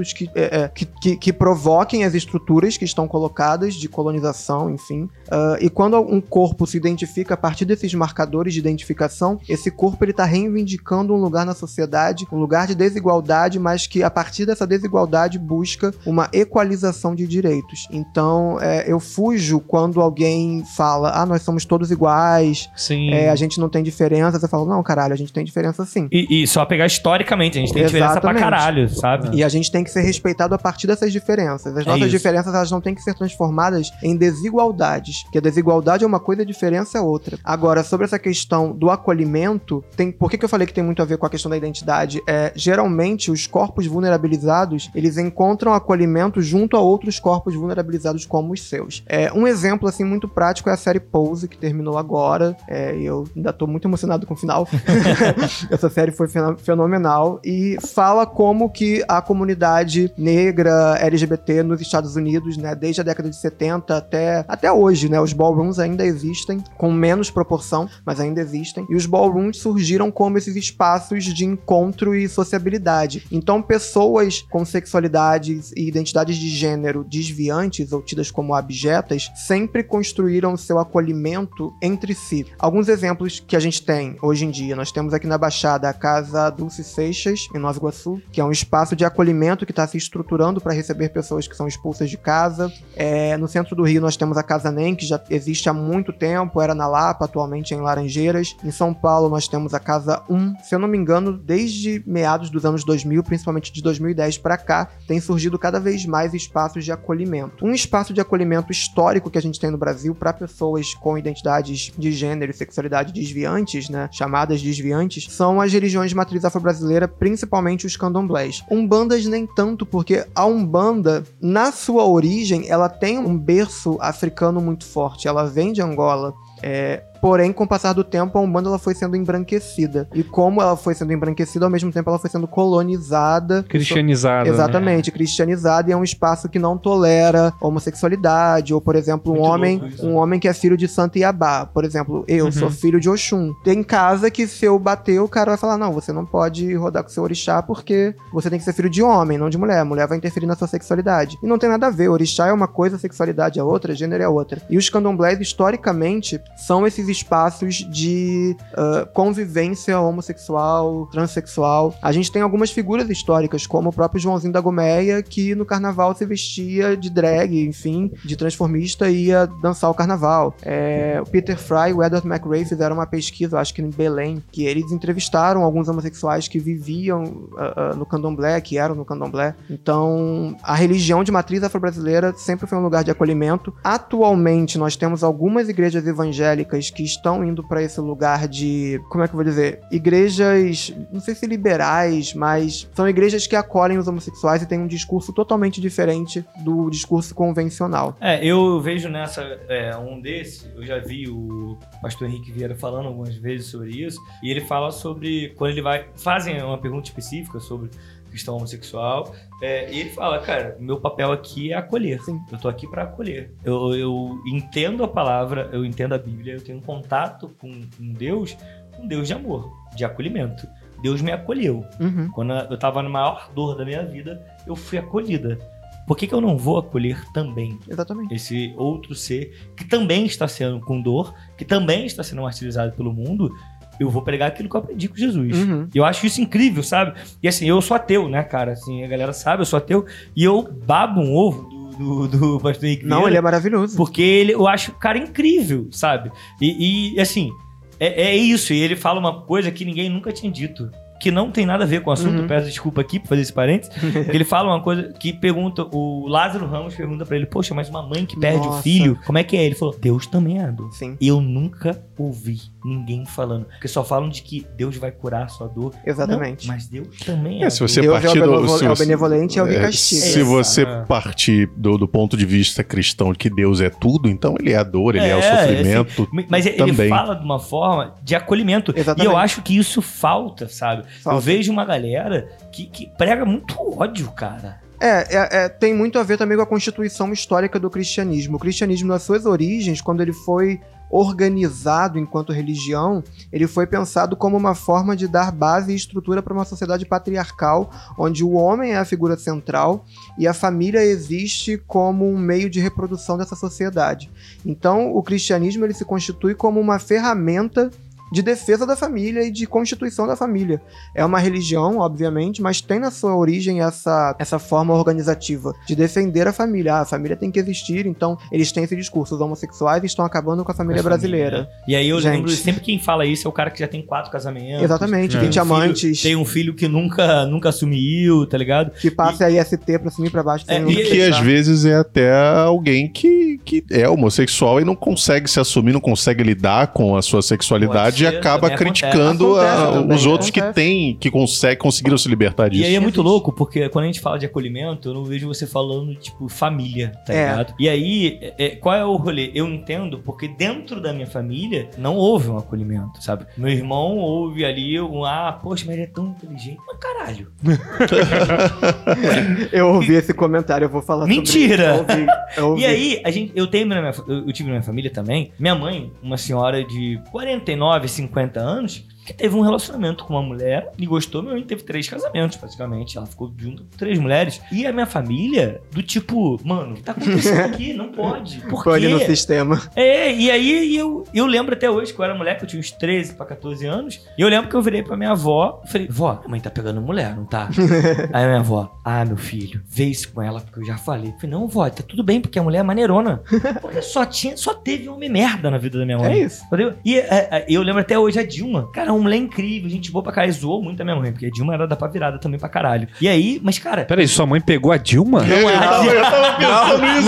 C: que, é, é, que, que, que provoquem as estruturas que estão colocadas de colonização, enfim. Ah, e quando um corpo se identifica a partir desses marcadores de identificação, esse corpo ele está reivindicando um lugar na sociedade, um lugar de desigualdade, mas que a partir dessa desigualdade busca uma equalização de direitos. Então, é, eu fujo quando alguém fala, ah, nós somos todos iguais,
B: Sim.
C: é, a gente não tem diferença. Você fala, não, caralho, a gente tem diferença sim.
A: E, e só pegar historicamente, a gente tem diferença pra
C: Exatamente.
A: caralho, sabe?
C: E a gente tem que ser respeitado a partir dessas diferenças. As
A: É
C: nossas
A: isso.
C: diferenças elas não têm que ser transformadas em desigualdades, porque a desigualdade é uma coisa, a diferença é outra. Agora, sobre essa questão do acolhimento, tem por que, que eu falei que tem muito a ver com a questão da identidade? É, geralmente, os corpos vulnerabilizados, eles encontram acolhimento junto a outros corpos vulnerabilizados como os seus. É, um exemplo, assim, muito prático é a série Pose, que terminou agora, é, e eu ainda tô muito emocionado com o final. Essa série foi fenomenal e fala como que a comunidade negra LGBT nos Estados Unidos, né, desde a década de 70 até, até hoje, né, os ballrooms ainda existem, com menos proporção, mas ainda existem. E os ballrooms surgiram como esses espaços de encontro e sociabilidade. Então, pessoas com sexualidades e identidades de gênero desviantes ou tidas como abjetas sempre construíram seu acolhimento entre si. Alguns exemplos que a gente tem hoje em dia, nós temos aqui na Baixada a Casa Dulce Seixas, em Nova Iguaçu, que é um espaço de acolhimento que está se estruturando para receber pessoas que são expulsas de casa. É, no centro do Rio nós temos a Casa NEM, que já existe há muito tempo, era na Lapa, atualmente é em Laranjeiras. Em São Paulo nós temos a Casa 1, se eu não me engano, desde meados dos anos 2000, principalmente de 2010 para cá, tem surgido cada vez mais espaços de acolhimento. Um espaço de acolhimento histórico que a gente tem no Brasil para pessoas com identidades de gênero e sexualidade desviantes, né, chamadas desviantes, são as religiões de matriz afro-brasileira, principalmente os candomblés. Umbandas nem tanto, porque a Umbanda, na sua origem, ela tem um berço africano muito forte. Ela vem de Angola. É, porém, com o passar do tempo, a Umbanda ela foi sendo embranquecida. E como ela foi sendo embranquecida, ao mesmo tempo ela foi sendo colonizada.
B: Cristianizada. né?
C: Exatamente, cristianizada e é um espaço que não tolera homossexualidade, ou, por exemplo, um
A: Muito
C: homem,
A: louco
C: um homem que é filho de Santa Iabá. Por exemplo, eu
B: Uhum.
C: sou filho de Oxum. Tem casa que se eu bater, o cara vai falar: não, você não pode rodar com seu orixá porque você tem que ser filho de homem, não de mulher. A mulher vai interferir na sua sexualidade. E não tem nada a ver. Orixá é uma coisa, sexualidade é outra, gênero é outra. E os candomblés, historicamente, são esses espaços de ah, convivência homossexual, transexual. A gente tem algumas figuras históricas, como o próprio Joãozinho da Gomeia, que no carnaval se vestia de drag, enfim, de transformista e ia dançar o carnaval. É, o Peter Fry e o Edward McRae fizeram uma pesquisa, acho que em Belém, que eles entrevistaram alguns homossexuais que viviam ah, ah, no candomblé, que eram no candomblé. Então, a religião de matriz afro-brasileira sempre foi um lugar de acolhimento. Atualmente, nós temos algumas igrejas evangélicas que estão indo para esse lugar de, como é que eu vou dizer, igrejas, não sei se liberais, mas são igrejas que acolhem os homossexuais e têm um discurso totalmente diferente do discurso convencional.
A: É, eu vejo nessa é, um desses, eu já vi o pastor Henrique Vieira falando algumas vezes sobre isso, e ele fala sobre quando ele vai. Fazem uma pergunta específica sobre questão homossexual, é, e ele fala, cara, meu papel aqui é acolher.
C: Sim.
A: Eu tô aqui para acolher. Eu, eu entendo a palavra, eu entendo a Bíblia, eu tenho contato com um Deus, um Deus de amor, de acolhimento. Deus me acolheu.
C: Uhum.
A: Quando eu tava na maior dor da minha vida, eu fui acolhida. Por que, que eu não vou acolher também
C: Exatamente.
A: esse outro ser que também está sendo com dor, que também está sendo martirizado pelo mundo? Eu vou pregar aquilo que eu aprendi com Jesus.
C: Uhum.
A: Eu acho isso incrível, sabe? E assim, eu sou ateu, né, cara? Assim, a galera sabe, eu sou ateu. E eu babo um ovo do, do, pastor Henrique
C: Não,
A: Vieira,
C: ele é maravilhoso.
A: porque ele, eu acho o cara incrível, sabe? E, e, assim, é, é isso. E ele fala uma coisa que ninguém nunca tinha dito. Que não tem nada a ver com o assunto.
C: Uhum.
A: Peço desculpa aqui por fazer esse parênteses. ele fala uma coisa que pergunta. O Lázaro Ramos pergunta pra ele: Poxa, mas uma mãe que perde o
C: Nossa.
A: filho, como é que é? Ele falou: Deus também é dor.
C: Sim,
A: Eu nunca ouvi ninguém falando. Porque só falam de que Deus vai curar a sua dor.
C: exatamente.
A: Não, mas Deus também é.
D: É,
A: a
D: se
A: dor.
D: você
C: Deus é o
D: partir do, se
C: é o
D: você-
C: benevolente e é o que
D: é,
C: castiga.
D: Se você partir do, do ponto de vista cristão de que Deus é tudo, então ele é a dor, ele é, o
A: É,
D: sofrimento.
A: Mas ele
D: também.
A: fala de uma forma de acolhimento.
C: Exatamente.
A: E eu acho que isso falta, sabe? Eu
C: Falta.
A: vejo uma galera que, que prega muito ódio, cara.
C: É, é- é, tem muito a ver também com a constituição histórica do cristianismo. O cristianismo, nas suas origens, quando ele foi organizado enquanto religião, ele foi pensado como uma forma de dar base e estrutura para uma sociedade patriarcal, onde o homem é a figura central e a família existe como um meio de reprodução dessa sociedade. Então, o cristianismo ele se constitui como uma ferramenta de defesa da família e de constituição da família. É uma religião, obviamente, mas tem na sua origem essa, essa forma organizativa de defender a família. Ah, a família tem que existir, então eles têm esse discurso. Os homossexuais estão acabando com a família
A: a família,
C: brasileira.
A: né? E aí eu
C: Gente.
A: lembro, sempre quem fala isso é o cara que já tem quatro casamentos.
C: Exatamente,
B: É.
A: tem
C: 20
A: um filho-
C: amantes,
A: Tem um filho que nunca, nunca assumiu, tá ligado?
C: que passa a IST pra cima e pra baixo.
A: É, e-
D: E que às vezes é até alguém que, que é homossexual e não consegue se assumir, não consegue lidar com a sua sexualidade e
A: Pode
D: acaba
A: acontece.
D: criticando a-
C: Acontece também,
D: os outros que
C: acontece.
D: têm, que consegue, conseguiram se libertar disso.
A: E aí é muito louco, porque quando a gente fala de acolhimento, eu não vejo você falando, tipo, família, tá
C: É.
A: ligado? E aí, é, é, qual é o rolê? Eu entendo, porque dentro da minha família não houve um acolhimento, sabe? Meu irmão houve ali um, ah, poxa, mas ele é tão inteligente. Mas caralho.
C: Eu ouvi esse comentário, eu vou falar
A: Mentira!
C: sobre isso. Eu ouvi, eu ouvi.
A: E aí, a gente, eu tenho na minha, fa- eu, eu tive na minha família também, minha mãe, uma senhora de 49, 50 anos, que teve um relacionamento com uma mulher e gostou, mãe teve três casamentos, praticamente. Ela ficou junto com três mulheres. E a minha família, do tipo, mano, o que tá acontecendo aqui? Não pode. Por
C: ali no sistema.
A: É, e aí eu, eu lembro até hoje que eu era moleque, eu tinha uns 13 pra 14 anos. E eu lembro que eu virei pra minha avó e falei, vó, minha mãe tá pegando mulher, não tá? aí a minha avó, ah, meu filho, vê isso com ela, porque eu já falei. Eu falei, não, vó, tá tudo bem, porque a mulher é maneirona. Porque só tinha, só teve homem merda na vida da minha mãe.
C: É isso.
A: Entendeu? E é, é, eu lembro até hoje a Dilma. Cara, uma mulher incrível, gente boa pra caralho. Zoou muito a minha mãe, porque a Dilma era da pra virada também pra caralho. E aí, mas cara.
B: Peraí, sua mãe pegou a Dilma?
A: Não é a
D: tava- eu tava pensando nisso,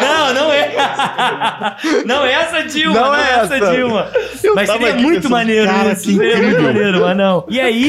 A: Não, não é. Não é essa Dilma.
C: Não
A: Não,
C: é
A: é essa
C: essa.
A: Dilma.
D: Eu
A: Mas seria muito maneiro
D: cara,
A: isso. Seria muito
D: incrível.
A: maneiro, mas não. E aí.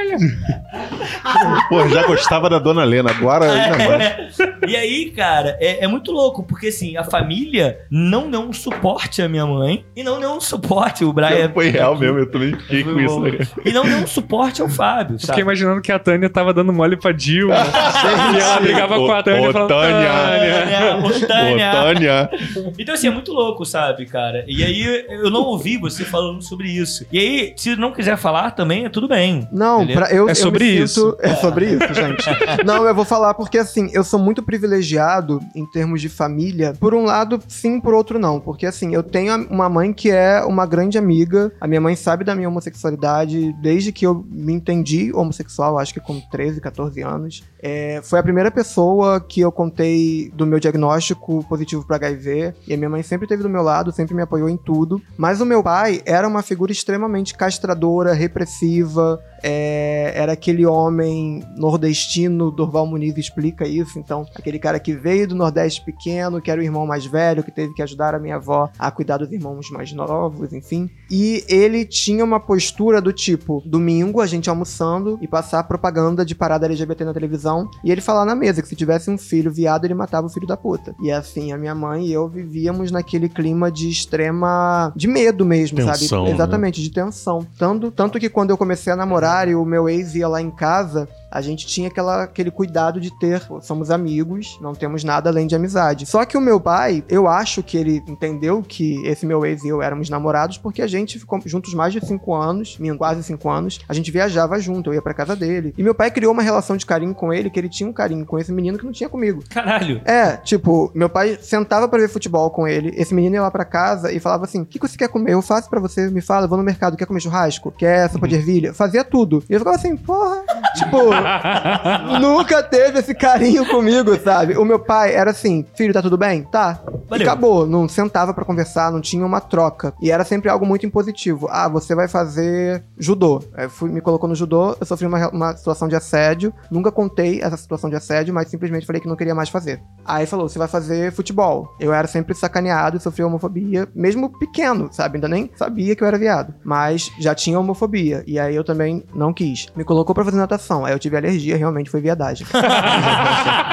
D: Pô, já gostava da Dona Lena, agora ainda mais.
A: É. E aí, cara, é, é muito louco, porque assim, a família não deu um suporte à minha mãe e não deu um suporte, o Brian.
D: Foi real mesmo, eu também fiquei com isso. né?
A: E não deu um suporte ao Fábio,
B: Fiquei
A: sabe?
B: imaginando que a Tânia tava dando mole pra Dilma. e ela brigava com a Tânia
D: ô,
B: falando,
D: Tânia.
A: Tânia, ô, Tânia.
D: Tânia.
A: Então, assim, é muito louco, sabe, cara? E aí, eu não ouvi você falando sobre isso. E aí, se não quiser falar também, é tudo bem.
C: Não? Pra, eu,
B: É sobre isso.
C: sinto- É sobre isso, gente. Não, eu vou falar porque, assim, eu sou muito privilegiado em termos de família. Por um lado, sim, por outro, não. Porque, assim, eu tenho uma mãe que é uma grande amiga. A minha mãe sabe da minha homossexualidade desde que eu me entendi homossexual, acho que com 13, 14 anos. É, foi a primeira pessoa que eu contei do meu diagnóstico positivo para HIV. E a minha mãe sempre esteve do meu lado, sempre me apoiou em tudo. Mas o meu pai era uma figura extremamente castradora, repressiva. É, era aquele homem nordestino, Dorval Muniz explica isso. Então, aquele cara que veio do Nordeste pequeno, que era o irmão mais velho, que teve que ajudar a minha avó a cuidar dos irmãos mais novos, enfim. E ele tinha uma postura do tipo: domingo a gente almoçando e passar propaganda de parada LGBT na televisão. E ele falar na mesa que se tivesse um filho viado, ele matava o filho da puta. E assim, a minha mãe e eu vivíamos naquele clima de extrema. de medo mesmo,
D: Tensão,
C: sabe?
D: né?
C: Exatamente, de tensão. Tanto, tanto que quando eu comecei a namorar e o meu ex ia lá em casa, a gente tinha aquela, aquele cuidado de ter, somos amigos, não temos nada além de amizade. Só que o meu pai, eu acho que ele entendeu que esse meu ex e eu éramos namorados porque a gente ficou juntos mais de cinco anos, quase cinco anos. A gente viajava junto, eu ia pra casa dele. E meu pai criou uma relação de carinho com ele, que ele tinha um carinho com esse menino que não tinha comigo.
A: Caralho.
C: É, tipo, meu pai sentava pra ver futebol com ele, esse menino ia lá pra casa e falava assim: O que, que você quer comer? Eu faço pra você, me fala, eu vou no mercado, quer comer churrasco? Quer sopa de ervilha? Fazia tudo. E eu ficava assim, porra, tipo, nunca teve esse carinho comigo, sabe? O meu pai era assim: Filho, tá tudo bem? Tá. E
A: Valeu.
C: acabou, não sentava pra conversar, não tinha uma troca. E era sempre algo muito impositivo. Ah, você vai fazer judô. Fui, me colocou no judô, eu sofri uma, uma situação de assédio. Nunca contei essa situação de assédio, mas simplesmente falei que não queria mais fazer. Aí falou: você vai fazer futebol. Eu era sempre sacaneado e sofria homofobia, mesmo pequeno, sabe? Ainda nem sabia que eu era viado. Mas já tinha homofobia. E aí eu também não quis. Me colocou pra fazer natação. Aí eu tive alergia, realmente foi viadagem.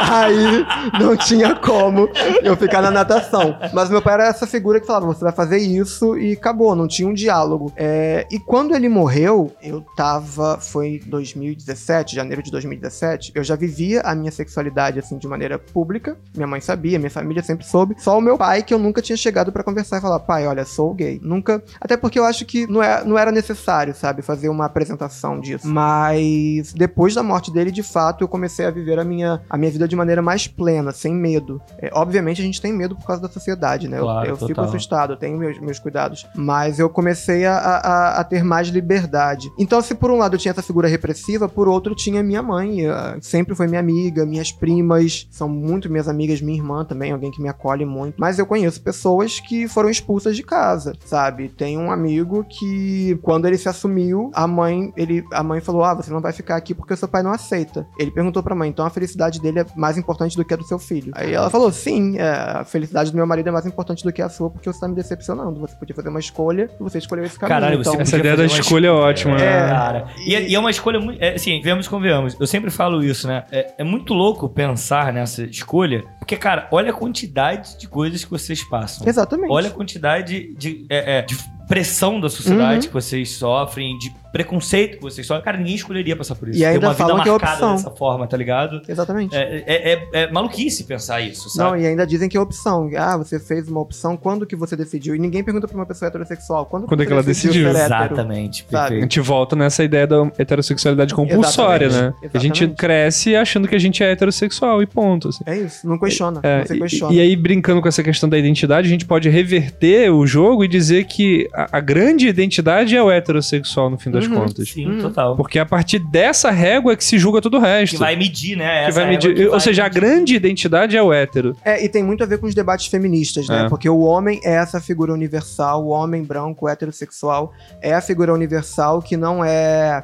C: Aí não tinha como eu ficar na natação. Mas meu pai era essa figura que falava: você vai fazer isso e acabou, não tinha um diálogo. É, e quando ele morreu, eu tava. Foi 2017, janeiro de 2017. Eu já vivia a minha sexualidade assim de maneira pública. Minha mãe sabia, minha família sempre soube. Só o meu pai que eu nunca tinha chegado pra conversar e falar: pai, olha, sou gay. Nunca. Até porque eu acho que não, é, não era necessário, sabe, fazer uma apresentação disso. Mas depois da morte dele, de fato, eu comecei a viver a minha, a minha vida de maneira mais plena, sem medo. É, obviamente a gente tem medo por causa da sociedade, né? Eu-
A: Claro,
C: eu fico
A: total.
C: assustado, eu tenho meus, meus cuidados. Mas eu comecei a, a, a ter mais liberdade. Então, se por um lado eu tinha essa figura repressiva, por outro tinha minha mãe. eh, Sempre foi minha amiga, minhas primas, são muito minhas amigas, minha irmã também, alguém que me acolhe muito. Mas eu conheço pessoas que foram expulsas de casa, sabe? Tem um amigo que, quando ele se assumiu, a mãe, ele, a mãe falou: Ah, você não vai ficar aqui porque o seu pai não aceita. Ele perguntou pra mãe, então a felicidade dele é mais importante do que a do seu filho. Aí ela falou: Sim, é, a felicidade do meu marido é mais importante do que a sua, porque você tá me decepcionando. Você podia fazer uma escolha e você escolheu esse caminho.
A: Caralho, você
C: então,
B: Essa ideia da escolha é ótima.
C: É.
A: Cara, e, é- e é uma escolha muito. É, assim, vemos como vemos. Eu sempre falo isso, né? É, é muito louco pensar nessa escolha, porque, cara, olha a quantidade de coisas que vocês passam.
C: Exatamente.
A: Olha a quantidade de, é, é, de pressão da sociedade
C: Uhum.
A: que vocês sofrem, de preconceito que vocês sofrem. Cara, ninguém escolheria passar por isso.
C: E ainda
A: Ter uma vida
C: é
A: marcada
C: opção.
A: dessa forma, tá ligado?
C: Exatamente.
A: É, é, é- é maluquice pensar isso,
C: Não,
A: sabe?
C: e ainda dizem que é opção. Ah, você fez uma opção, quando que você decidiu? E ninguém pergunta pra uma pessoa heterossexual. Quando,
B: Quando é que ela
C: decidiu?
A: Exatamente,
C: Sabe?
B: A gente volta nessa ideia da heterossexualidade compulsória,
C: Exatamente,
B: né? A gente
C: exatamente.
B: cresce achando que a gente é heterossexual e ponto. assim.
C: É isso, não questiona.
B: É,
C: não
B: e-
C: questiona.
B: e, aí, brincando com essa questão da identidade, a gente pode reverter o jogo e dizer que a, a grande identidade é o heterossexual, no fim das
C: Uhum,
B: contas.
A: Sim,
C: Hum.
A: total.
B: Porque é a partir dessa régua é que se julga todo o resto.
A: Que vai medir, né?
B: Que vai medir-
A: que
B: Ou
A: vai
B: seja, a
A: medir.
B: grande identidade é o hétero.
C: É, e tem muito a ver com os debates feministas, né?
B: É.
C: Porque o homem é essa figura universal, o homem branco, heterossexual, é a figura universal que não é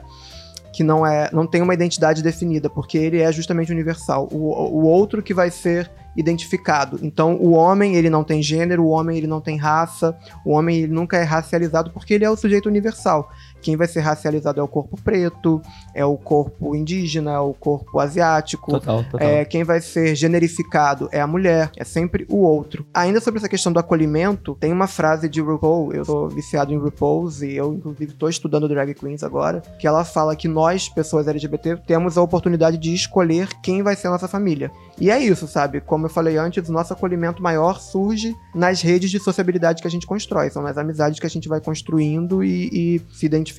C: que não é não tem uma identidade definida, porque ele é justamente universal. O, o outro que vai ser identificado. Então, o homem, ele não tem gênero, o homem, ele não tem raça, o homem, ele nunca é racializado porque ele é o sujeito universal, quem vai ser racializado é o corpo preto, é o corpo indígena, é o corpo asiático.
A: Total, total.
C: É, quem vai ser generificado é a mulher, é sempre o outro. Ainda sobre essa questão do acolhimento, tem uma frase de RuPaul, eu sou viciado em RuPaul's e eu, inclusive, tô estudando drag queens agora, que ela fala que nós, pessoas LGBT, temos a oportunidade de escolher quem vai ser a nossa família. E é isso, sabe? Como eu falei antes, o nosso acolhimento maior surge nas redes de sociabilidade que a gente constrói. São nas amizades que a gente vai construindo e, e se identificando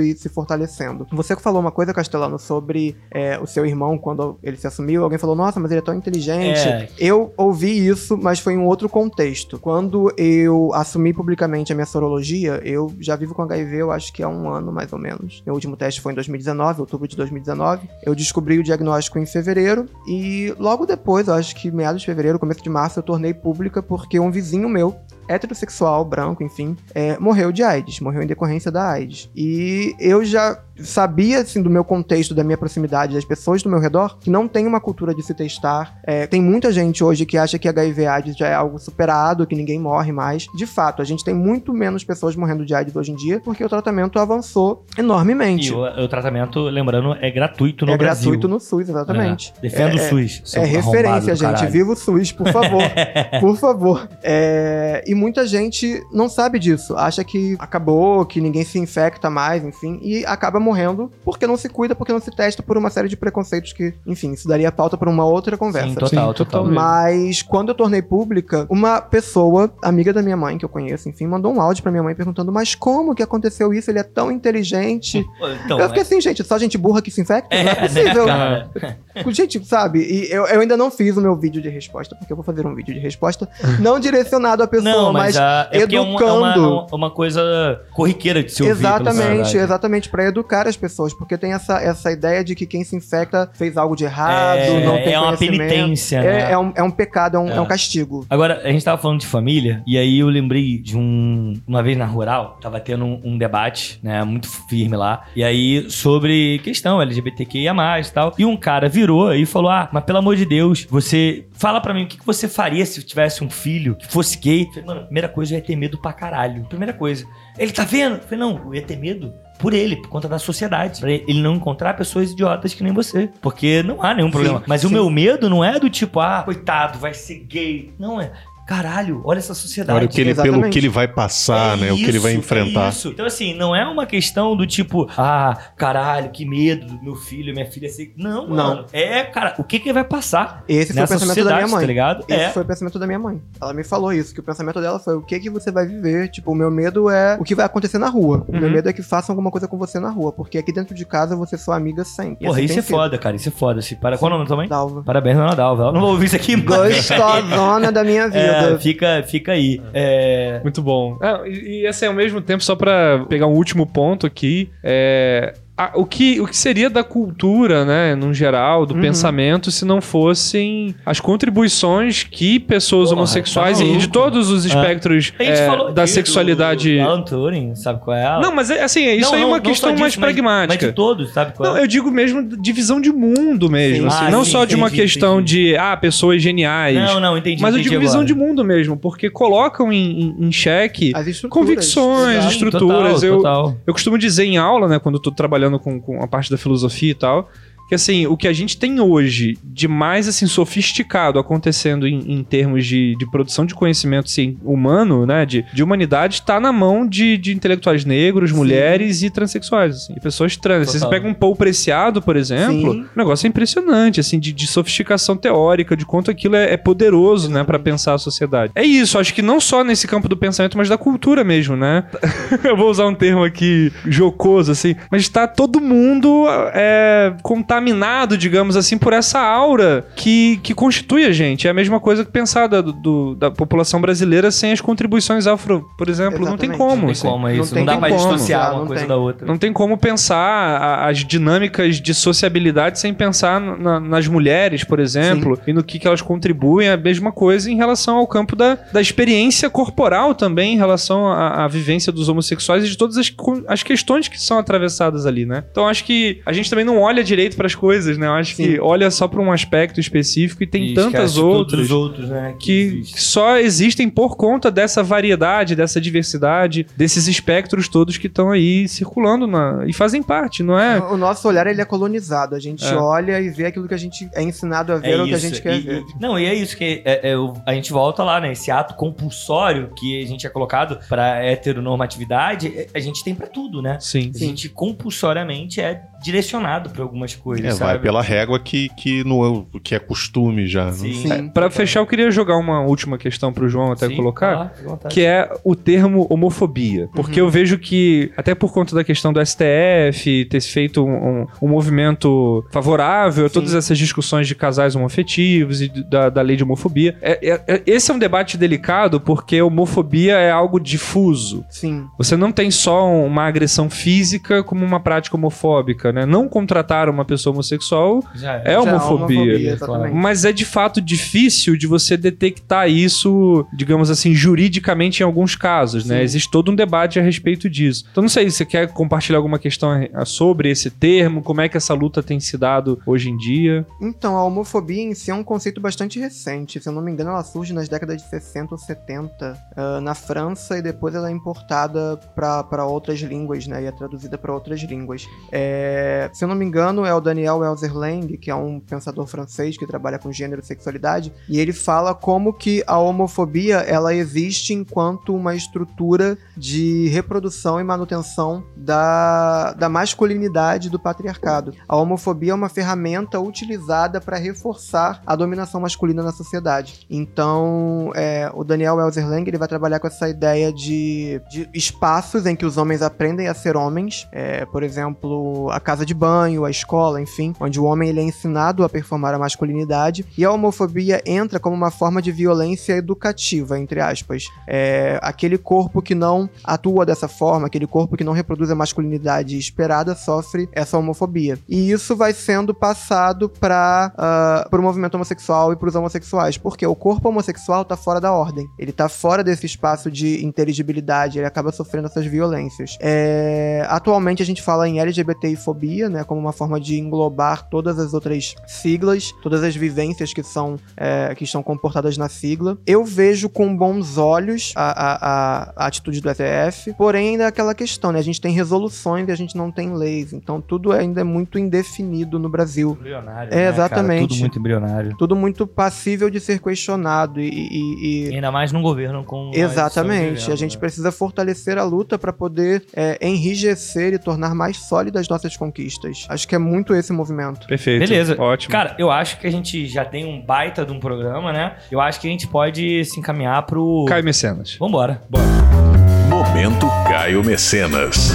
C: e se fortalecendo. Você falou uma coisa, Castelano, sobre é, o seu irmão, quando ele se assumiu, alguém falou, nossa, mas ele é tão inteligente.
A: É.
C: Eu ouvi isso, mas foi em um outro contexto. Quando eu assumi publicamente a minha sorologia, eu já vivo com HIV, eu acho que há um ano, mais ou menos. Meu último teste foi em 2019, outubro de 2019. Eu descobri o diagnóstico em fevereiro e logo depois, eu acho que meados de fevereiro, começo de março, eu tornei pública porque um vizinho meu heterossexual, branco, enfim, é, morreu de AIDS, morreu em decorrência da AIDS. E eu já sabia, assim, do meu contexto, da minha proximidade, das pessoas do meu redor, que não tem uma cultura de se testar. É, tem muita gente hoje que acha que HIV AIDS já é algo superado, que ninguém morre mais. De fato, a gente tem muito menos pessoas morrendo de AIDS hoje em dia, porque o tratamento avançou enormemente.
A: E o, o tratamento, lembrando, é gratuito no
C: é
A: Brasil.
C: gratuito no SUS, exatamente.
A: É. Defenda o SUS. seu
C: É
A: arrombado
C: referência,
A: do
C: gente. Viva o SUS, por favor. por favor. É, E muita gente não sabe disso. Acha que acabou, que ninguém se infecta mais, enfim. E acaba morrendo porque não se cuida, porque não se testa por uma série de preconceitos que, enfim, isso daria pauta para uma outra conversa.
A: Sim, total,
B: Sim,
A: total.
B: totalmente.
C: Mas quando eu tornei pública, uma pessoa, amiga da minha mãe, que eu conheço, enfim, mandou um áudio pra minha mãe perguntando: Mas como que aconteceu isso? Ele é tão inteligente.
A: Então,
C: eu fiquei assim, gente, só gente burra que se infecta?
A: é,
C: não é
A: né,
C: possível.
A: cara?
C: Gente, sabe? E eu, eu ainda não fiz o meu vídeo de resposta, porque eu vou fazer um vídeo de resposta não direcionado à pessoa,
A: Não,
C: mas,
A: mas, ah, é porque é uma, é uma,
C: educando.
A: uma coisa corriqueira de se ouvir.
C: Exatamente, exatamente, pra educar as pessoas, porque tem essa, essa ideia de que quem se infecta fez algo de errado,
A: É,
C: não tem
A: é uma penitência,
C: É,
A: né?
C: é um, é um pecado, é um,
A: É.
C: é um castigo.
A: Agora, a gente tava falando de família, e aí eu lembrei de um. Uma vez na rural, tava tendo um, um debate, né, muito firme lá, e aí sobre questão LGBTQIA e tal. E um cara virou e falou: Ah, mas pelo amor de Deus, você. Fala pra mim o que que você faria se tivesse um filho que fosse gay. Eu falei, Mano, primeira coisa, eu ia ter medo pra caralho. Primeira coisa. Ele tá vendo? Eu falei, não, eu ia ter medo por ele, por conta da sociedade. Pra ele não encontrar pessoas idiotas que nem você. Porque não há nenhum problema. Mas o
C: sim.
A: meu medo não é do tipo, ah, coitado, vai ser gay. Não é. Caralho, olha essa sociedade.
D: Olha o que ele, pelo que ele vai passar,
A: É
D: né? o que ele vai
A: isso,
D: enfrentar.
A: é isso. Então, assim, não é uma questão do tipo, ah, caralho, que medo do meu filho, minha filha ser. Não,
C: Não.
A: mano. É, cara, o que que ele vai passar?
C: Esse foi o pensamento da minha mãe.
A: tá ligado?
C: Esse
A: É.
C: foi o pensamento da minha mãe. Ela me falou isso, que o pensamento dela foi o que que você vai viver. Tipo, o meu medo é o que vai acontecer na rua. O meu
B: Uhum.
C: medo é que façam alguma coisa com você na rua, porque aqui dentro de casa você é sua amiga sempre. E
A: Porra,
C: assim
A: isso é
C: sido.
A: foda, cara. Isso é foda. Assim, para... Qual é o nome mãe?
C: Dalva.
A: Parabéns, Dona Dalva. Ela não vou ouvir isso aqui, mas...
C: Gostosona da minha vida.
A: É, fica, fica aí. É...
B: Muito bom. Ah, e, e assim, ao mesmo tempo, só pra pegar um último ponto aqui, é. A- o, que, o que seria da cultura, né, no geral, do
C: Uhum.
B: pensamento, se não fossem as contribuições que pessoas
A: Porra,
B: homossexuais
A: tá
B: e de todos os
A: Ah.
B: espectros
A: A gente
B: é,
A: falou
B: da sexualidade.
A: Do, do Alan Turing, sabe qual é ela?
B: Não, mas é, assim, isso
A: Não,
B: aí é
A: não,
B: uma
A: não só
B: questão
A: disso,
B: mais
A: mas-
B: pragmática.
A: Mas de todos, sabe qual
B: Não,
A: é?
B: eu digo mesmo de visão de mundo mesmo,
A: Sim.
B: assim,
A: Ah,
B: não
A: sim,
B: só de uma
A: entendi,
B: questão
A: entendi.
B: de, ah, pessoas geniais.
A: Não, não, entendi.
B: mas eu
A: entendi
B: digo visão
A: agora.
B: de mundo mesmo, porque colocam em, em, em xeque
C: As estruturas.
B: convicções,
C: Exato.
B: Estruturas.
A: Total,
B: eu,
A: total.
B: eu costumo dizer em aula, né, quando eu tô trabalhando com, com a parte da filosofia e tal, que assim, o que a gente tem hoje de mais assim sofisticado acontecendo em, em termos de, de produção de conhecimento assim, humano, né, de, de humanidade, tá na mão de, de intelectuais negros, mulheres e transexuais, assim, e pessoas trans. Você
A: Total.
B: pega um Paul Preciado, por exemplo,
C: Sim.
B: o negócio é impressionante, assim, de, de sofisticação teórica, de quanto aquilo é, é poderoso, né, pra pensar a sociedade. É isso, acho que não só nesse campo do pensamento, mas da cultura mesmo, né? Eu vou usar um termo aqui jocoso, assim, mas tá todo mundo é, contaminado, digamos assim, por essa aura que, que constitui a gente. É a mesma coisa que pensar da, do- da população brasileira sem as contribuições afro, por exemplo. Não tem
C: Exatamente.
B: como.
A: Não tem
B: assim.
A: como, é
C: Não
A: isso.
C: tem
A: Não, dá pra
B: como.
A: dissociar
C: Não
A: uma coisa
C: tem.
A: da outra.
B: Não tem como pensar a- as dinâmicas de sociabilidade sem pensar na- nas mulheres, por exemplo, e no que, que elas contribuem. É a mesma coisa em relação ao campo da, da experiência corporal também, em relação à, à vivência dos homossexuais e de todas as, as questões que são atravessadas ali, né? Então acho que a gente também não olha direito para as coisas, né? Eu acho
C: Sim.
B: que olha só para um aspecto específico e tem
A: E
B: tantas outras
A: os outros, né?
B: que
A: existem.
B: só existem por conta dessa variedade, dessa diversidade, desses espectros todos que estão aí circulando na, e fazem parte, não é?
C: O nosso olhar ele é colonizado. A gente
B: É.
C: olha e vê aquilo que a gente é ensinado a ver ou que a gente quer
A: e-
C: ver.
A: e- não, e é isso que é- é o- a gente volta lá, né? Esse ato compulsório que a gente é colocado pra heteronormatividade, é- a gente tem pra tudo, né?
B: Sim.
A: A gente compulsoriamente é direcionado pra algumas coisas,
D: É,
A: sabe?
D: vai pela régua que, que, no, que é costume já. né?
A: Sim.
C: Sim.
B: Para fechar, eu queria jogar uma última questão pro João até
A: Sim,
B: colocar.
A: tá,
B: que é o termo homofobia. Porque eu vejo que, até por conta da questão do STF, ter se feito um, um- um movimento favorável a
C: Sim.
B: todas essas discussões de casais homoafetivos e da, da lei de homofobia. É- é- é- esse é um debate delicado porque homofobia é algo difuso.
C: Sim.
B: Você não tem só uma agressão física como uma prática homofóbica, né? Não contratar uma pessoa homossexual
A: Já
B: é
C: Já
B: homofobia.
C: exatamente.
B: mas é de fato difícil de você detectar isso, digamos assim, juridicamente em alguns casos, né?
C: Sim.
B: Existe todo um debate a respeito disso. Então não sei se você quer compartilhar alguma questão sobre esse termo, como é que essa luta tem se dado hoje em dia.
C: Então, a homofobia em si é um conceito bastante recente. Se eu não me engano, ela surge nas décadas de 60 ou 70 ah, na França e depois ela é importada para outras línguas, né? E é traduzida para outras línguas. É, se eu não me engano, é o Daniel Elzerlang, que é um pensador francês que trabalha com gênero e sexualidade, e ele fala como que a homofobia ela existe enquanto uma estrutura de reprodução e manutenção da, da masculinidade do patriarcado. A homofobia é uma ferramenta utilizada para reforçar a dominação masculina na sociedade. Então, é, o Daniel Elzerlang ele vai trabalhar com essa ideia de, de espaços em que os homens aprendem a ser homens, é, por exemplo, a casa de banho, a escola, enfim, onde o homem ele é ensinado a performar a masculinidade e a homofobia entra como uma forma de violência educativa, entre aspas. É, aquele corpo que não atua dessa forma, aquele corpo que não reproduz a masculinidade esperada, sofre essa homofobia. E isso vai sendo passado para o movimento homossexual e para os homossexuais, porque o corpo homossexual está fora da ordem, ele está fora desse espaço de inteligibilidade, ele acaba sofrendo essas violências. É, atualmente a gente fala em LGBTI-fobia, né, como uma forma de englobar todas as outras siglas, todas as vivências que são é, que estão comportadas na sigla. Eu vejo com bons olhos a, a- a- atitude do STF, porém ainda é aquela questão, né? A gente tem resoluções e a gente não tem leis, então tudo ainda é muito indefinido no Brasil.
A: Embrionário,
C: É,
A: né, cara?
C: exatamente.
A: Tudo muito embrionário.
C: Tudo muito passível de ser questionado e- e- e,
A: ainda mais num governo com.
C: Exatamente. a gente
A: né?
C: precisa fortalecer a luta para poder é, enrijecer e tornar mais sólidas nossas conquistas. Acho que é muito esse movimento.
B: Perfeito.
A: Beleza.
B: Ótimo.
A: Cara, eu acho que a gente já tem um baita de um programa, né? Eu acho que a gente pode se encaminhar pro.
B: Caio Mecenas.
A: Vambora.
F: Momento Caio Mecenas.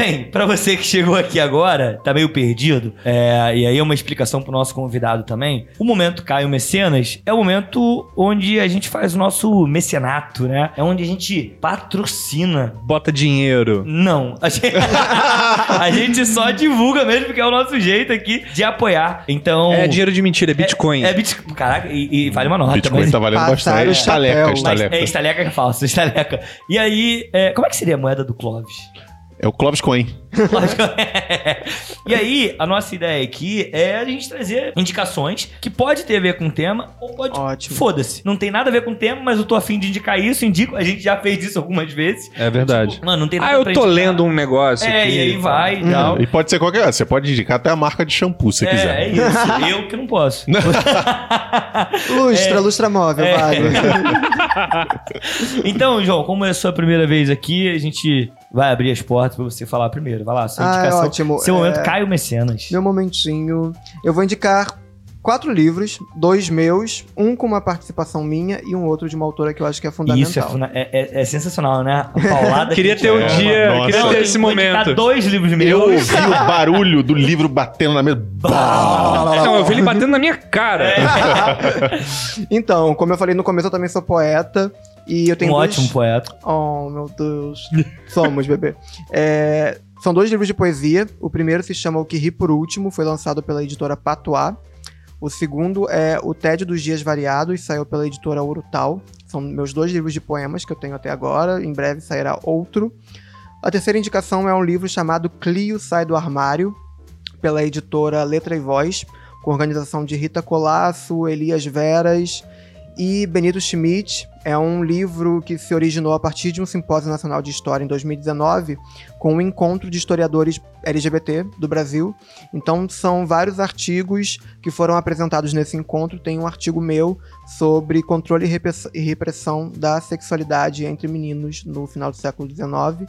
A: Bem, pra você que chegou aqui agora, tá meio perdido, é, e aí é uma explicação pro nosso convidado também. O momento Caio Mecenas é o momento onde a gente faz o nosso mecenato, né? É onde a gente patrocina.
B: Bota dinheiro.
A: Não, a gente, a gente só divulga mesmo, porque é o nosso jeito aqui de apoiar. Então.
B: É dinheiro de mentira, é Bitcoin.
A: É, Bitcoin. Caraca, e, e vale uma nota.
D: Bitcoin
A: mas-
D: tá valendo
C: Passaram
D: bastante.
C: o
D: Estaleca, estaleca.
A: é estaleca que é falso, estaleca. E aí, é, como é que seria a moeda do Clóvis?
D: É o Clóvis Coin.
A: Lógico. e aí, a nossa ideia aqui é a gente trazer indicações que pode ter a ver com o tema ou pode.
C: Ótimo.
A: Foda-se. Não tem nada a ver com o tema, mas eu tô afim de indicar isso, indico. A gente já fez isso algumas vezes.
B: É verdade.
A: Tipo, mano, não tem nada
B: Ah, eu tô
A: indicar.
B: lendo um negócio
A: É,
B: aqui.
A: e aí vai e tal.
D: E pode ser qualquer. Você pode indicar até a marca de shampoo se
A: É,
D: quiser.
A: é isso. Eu que não posso.
C: Lustra, lustra móvel,
A: É.
C: vale.
A: então, João, como é a sua primeira vez aqui, a gente vai abrir as portas pra você falar primeiro. Vai lá, sua
C: Ah, é
A: indicação.
C: ótimo.
A: Seu
C: É,
A: momento Caio Mecenas.
C: Meu momentinho. Eu vou indicar quatro livros, dois meus, um com uma participação minha e um outro de uma autora que eu acho que é fundamental.
A: Isso é, funda- é, é- é sensacional, né? A paulada
B: Queria
A: que
B: ter o
D: É,
B: dia,
D: nossa.
B: queria ter
A: eu
B: esse momento.
A: dois livros
D: Eu
A: meus.
D: ouvi o barulho do livro batendo na mesa.
B: Não, eu vi ele batendo na minha cara.
A: É.
C: Então, como eu falei no começo, eu também sou poeta. E eu tenho
A: um
C: dois...
A: ótimo poeta.
C: Oh, meu Deus. Somos, bebê. É, São dois livros de poesia. O primeiro se chama O Que Ri Por Último, foi lançado pela editora Patois. O segundo é O Tédio dos Dias Variados, saiu pela editora Urutau. São meus dois livros de poemas que eu tenho até agora. Em breve sairá outro. A terceira indicação é um livro chamado Clio Sai do Armário, pela editora Letra e Voz, com organização de Rita Colasso, Elias Veras e Benito Schmidt. É um livro que se originou a partir de um simpósio nacional de história em 2019, com um encontro de historiadores LGBT do Brasil. Então, são vários artigos que foram apresentados nesse encontro. Tem um artigo meu sobre controle e repress- repressão da sexualidade entre meninos no final do século XIX.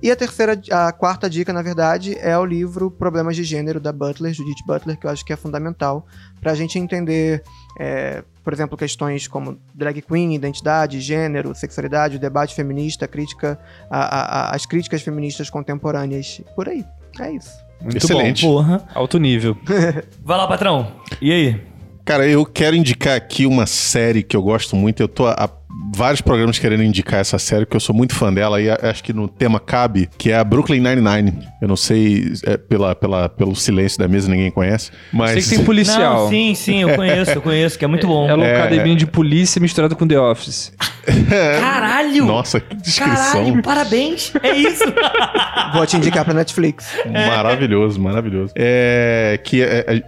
C: E a terceira, a quarta dica, na verdade, é o livro Problemas de Gênero, da Butler, Judith Butler, que eu acho que é fundamental para a gente entender, é, por exemplo, questões como drag queen, identidade, gênero, sexualidade, o debate feminista, crítica, a- a- as críticas feministas contemporâneas, por aí. É isso.
B: Muito
D: Excelente.
A: Porra.
B: bom. Alto nível.
A: Vai lá, patrão. E aí?
D: Cara, eu quero indicar aqui uma série que eu gosto muito. Eu tô há vários programas querendo indicar essa série, porque eu sou muito fã dela e acho que no tema cabe, que é a Brooklyn Nine-Nine. Eu não sei, é, pela, pela, pelo silêncio da mesa, ninguém conhece, mas...
B: Sei que tem policial.
A: Não, sim, sim, eu conheço, eu conheço, que é muito bom.
B: É uma academia de polícia misturada com The Office.
A: Caralho!
D: Nossa, que descrição.
A: Caralho, parabéns! É isso!
C: Vou te indicar pra Netflix.
D: Maravilhoso, maravilhoso. É que é,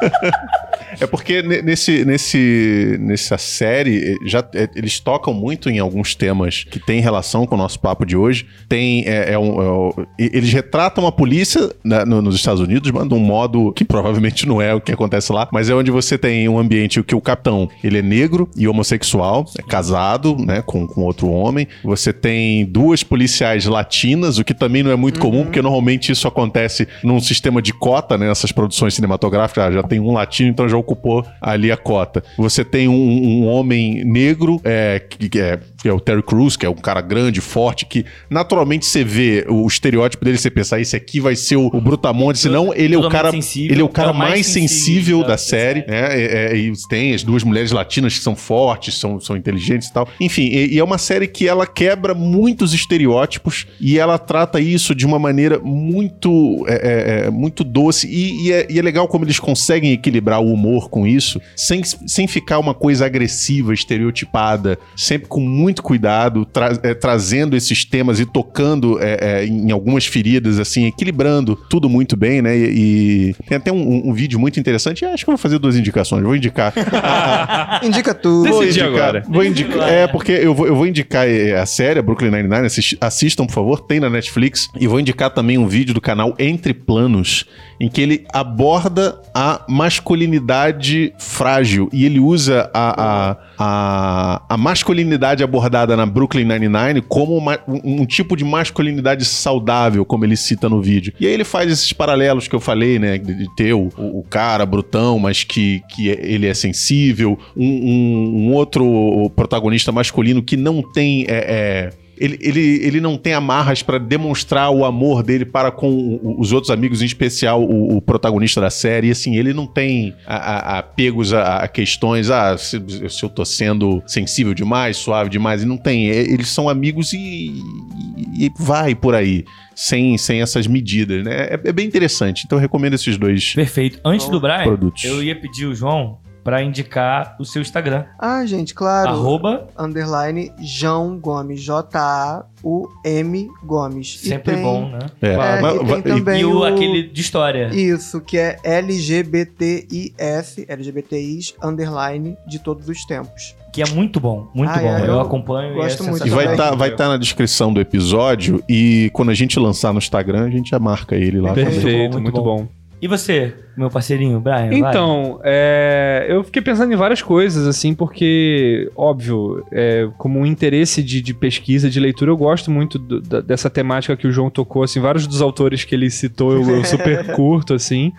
D: é- porque ne- nesse, nesse, nessa série, eh, já, eh, eles tocam muito em alguns temas que têm relação com o nosso papo de hoje. Tem, é, é um- é eles retratam a polícia né, no- nos Estados Unidos, mas de um modo que provavelmente não é o que acontece lá, mas é onde você tem um ambiente que o capitão, ele é negro e homossexual, é casado, né, com, com outro homem. Você tem duas policiais latinas, o que também não é muito comum, porque normalmente isso acontece num sistema de cota, né, nessas produções cinematográficas, ah, já tem um latino, então já ocupou ali a cota. Você tem um, um homem negro, é, que, é, que é o Terry Crews, que é um cara grande, forte, que naturalmente você vê o estereótipo dele, você pensa, "Ah, esse aqui vai ser o, o Brutamonte, senão ele é o cara,
A: sensível,
D: ele é o cara
A: é mais
D: mais
A: sensível da-
D: da série. né? É, é, e tem as duas mulheres latinas que são fortes, são, são inteligentes e tal. Enfim, e, e é uma série que ela quebra muitos estereótipos e ela trata isso de uma maneira muito, é, é, é, muito doce. E, e é, e é legal como eles conseguem equilibrar o humor com isso, sem, sem ficar uma coisa agressiva, estereotipada, sempre com muito cuidado, tra- é, trazendo esses temas e tocando é, é, em algumas feridas, assim, equilibrando tudo muito bem, né? E, e tem até um, um vídeo muito interessante. Acho que eu vou fazer duas indicações. Vou indicar
C: Indica tudo.
D: Vou
B: Decidi
D: indicar,
B: agora.
D: Vou indicar, é, porque eu vou, eu vou indicar eh, a série, a Brooklyn Nine-Nine, assistam, por favor, tem na Netflix. E vou indicar também um vídeo do canal Entre Planos, em que ele aborda a masculinidade frágil. E ele usa a, a, a, a masculinidade abordada na Brooklyn Nine-Nine como uma- um, um tipo de masculinidade saudável, como ele cita no vídeo. E aí ele faz esses paralelos que eu falei, né? De, de ter o, o cara brutão, mas que, que ele é sensível, um, um- um outro protagonista masculino que não tem. é, é, ele, ele, ele não tem amarras pra demonstrar o amor dele para com os outros amigos, em especial o, o protagonista da série. E assim, ele não tem a- a- apegos a, a questões, ah, se, se eu tô sendo sensível demais, suave demais, e não tem. É, Eles são amigos e, e- e vai por aí, sem, sem essas medidas, né? É, é bem interessante. Então eu recomendo esses dois
A: Perfeito. Antes do Brian,
D: produtos.
A: eu ia pedir o João pra indicar o seu Instagram.
C: Ah, gente, claro.
A: Arroba,
C: Underline João Gomes. J-A-U-M Gomes.
A: Sempre
C: tem-
A: bom, né?
D: É,
C: É,
D: mas-
C: e tem também
A: e o,
C: o-
A: aquele de história.
C: Isso, que é LGBTIS, LGBTIs, underline, de todos os tempos.
A: Que é muito bom, muito
C: Ah,
A: bom.
C: é,
A: eu,
C: eu
A: acompanho
C: gosto
A: e é
C: muito.
D: E vai estar vai tá na descrição do episódio e quando a gente lançar no Instagram, a gente já marca ele lá. também.
B: Perfeito,
A: muito
B: muito,
A: bom.
B: bom.
A: E você, meu parceirinho, Brian?
B: Então, é, eu fiquei pensando em várias coisas, assim, porque, óbvio, é, como um interesse de, de pesquisa, de leitura, eu gosto muito do- da- dessa temática que o João tocou, assim, vários dos autores que ele citou eu, eu super curto, assim.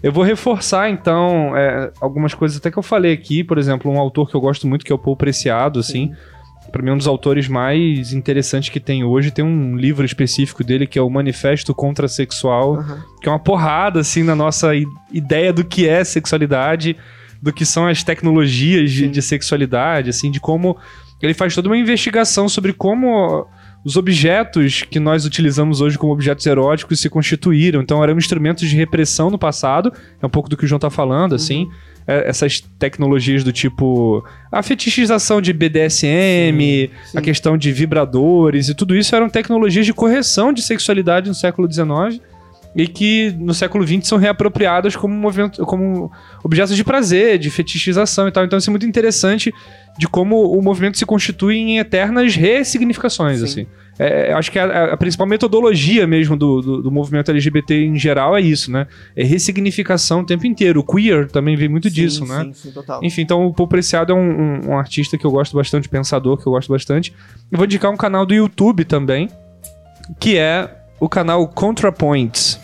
B: Eu vou reforçar, então, é, algumas coisas até que eu falei aqui, por exemplo, um autor que eu gosto muito, que é o Paul Preciado, assim, Pra mim, um dos autores mais interessantes que tem hoje. Tem um livro específico dele que é o Manifesto Contrasexual,
C: Aham.
B: que é uma porrada, assim, na nossa ideia do que é sexualidade, do que são as tecnologias de, de sexualidade, assim, de como ele faz toda uma investigação sobre como os objetos que nós utilizamos hoje como objetos eróticos se constituíram. Então, eram instrumentos de repressão no passado, é um pouco do que o João tá falando, assim. É, essas tecnologias do tipo a fetichização de BDSM,
C: sim.
B: a questão de vibradores e tudo isso eram tecnologias de correção de sexualidade no século XIX e que no século XX são reapropriadas como movimento, como objetos de prazer, de fetichização e tal. Então isso é muito interessante de como o movimento se constitui em eternas ressignificações,
C: Sim.
B: assim. É, acho que a, a principal metodologia mesmo do, do, do movimento LGBT em geral é isso, né? É ressignificação o tempo inteiro. O queer também vem muito disso,
C: sim,
B: né?
C: Sim, sim, total.
B: Enfim, então o Paul Preciado é um, um- um artista que eu gosto bastante, pensador que eu gosto bastante. Eu vou indicar um canal do YouTube também, que é o canal ContraPoints.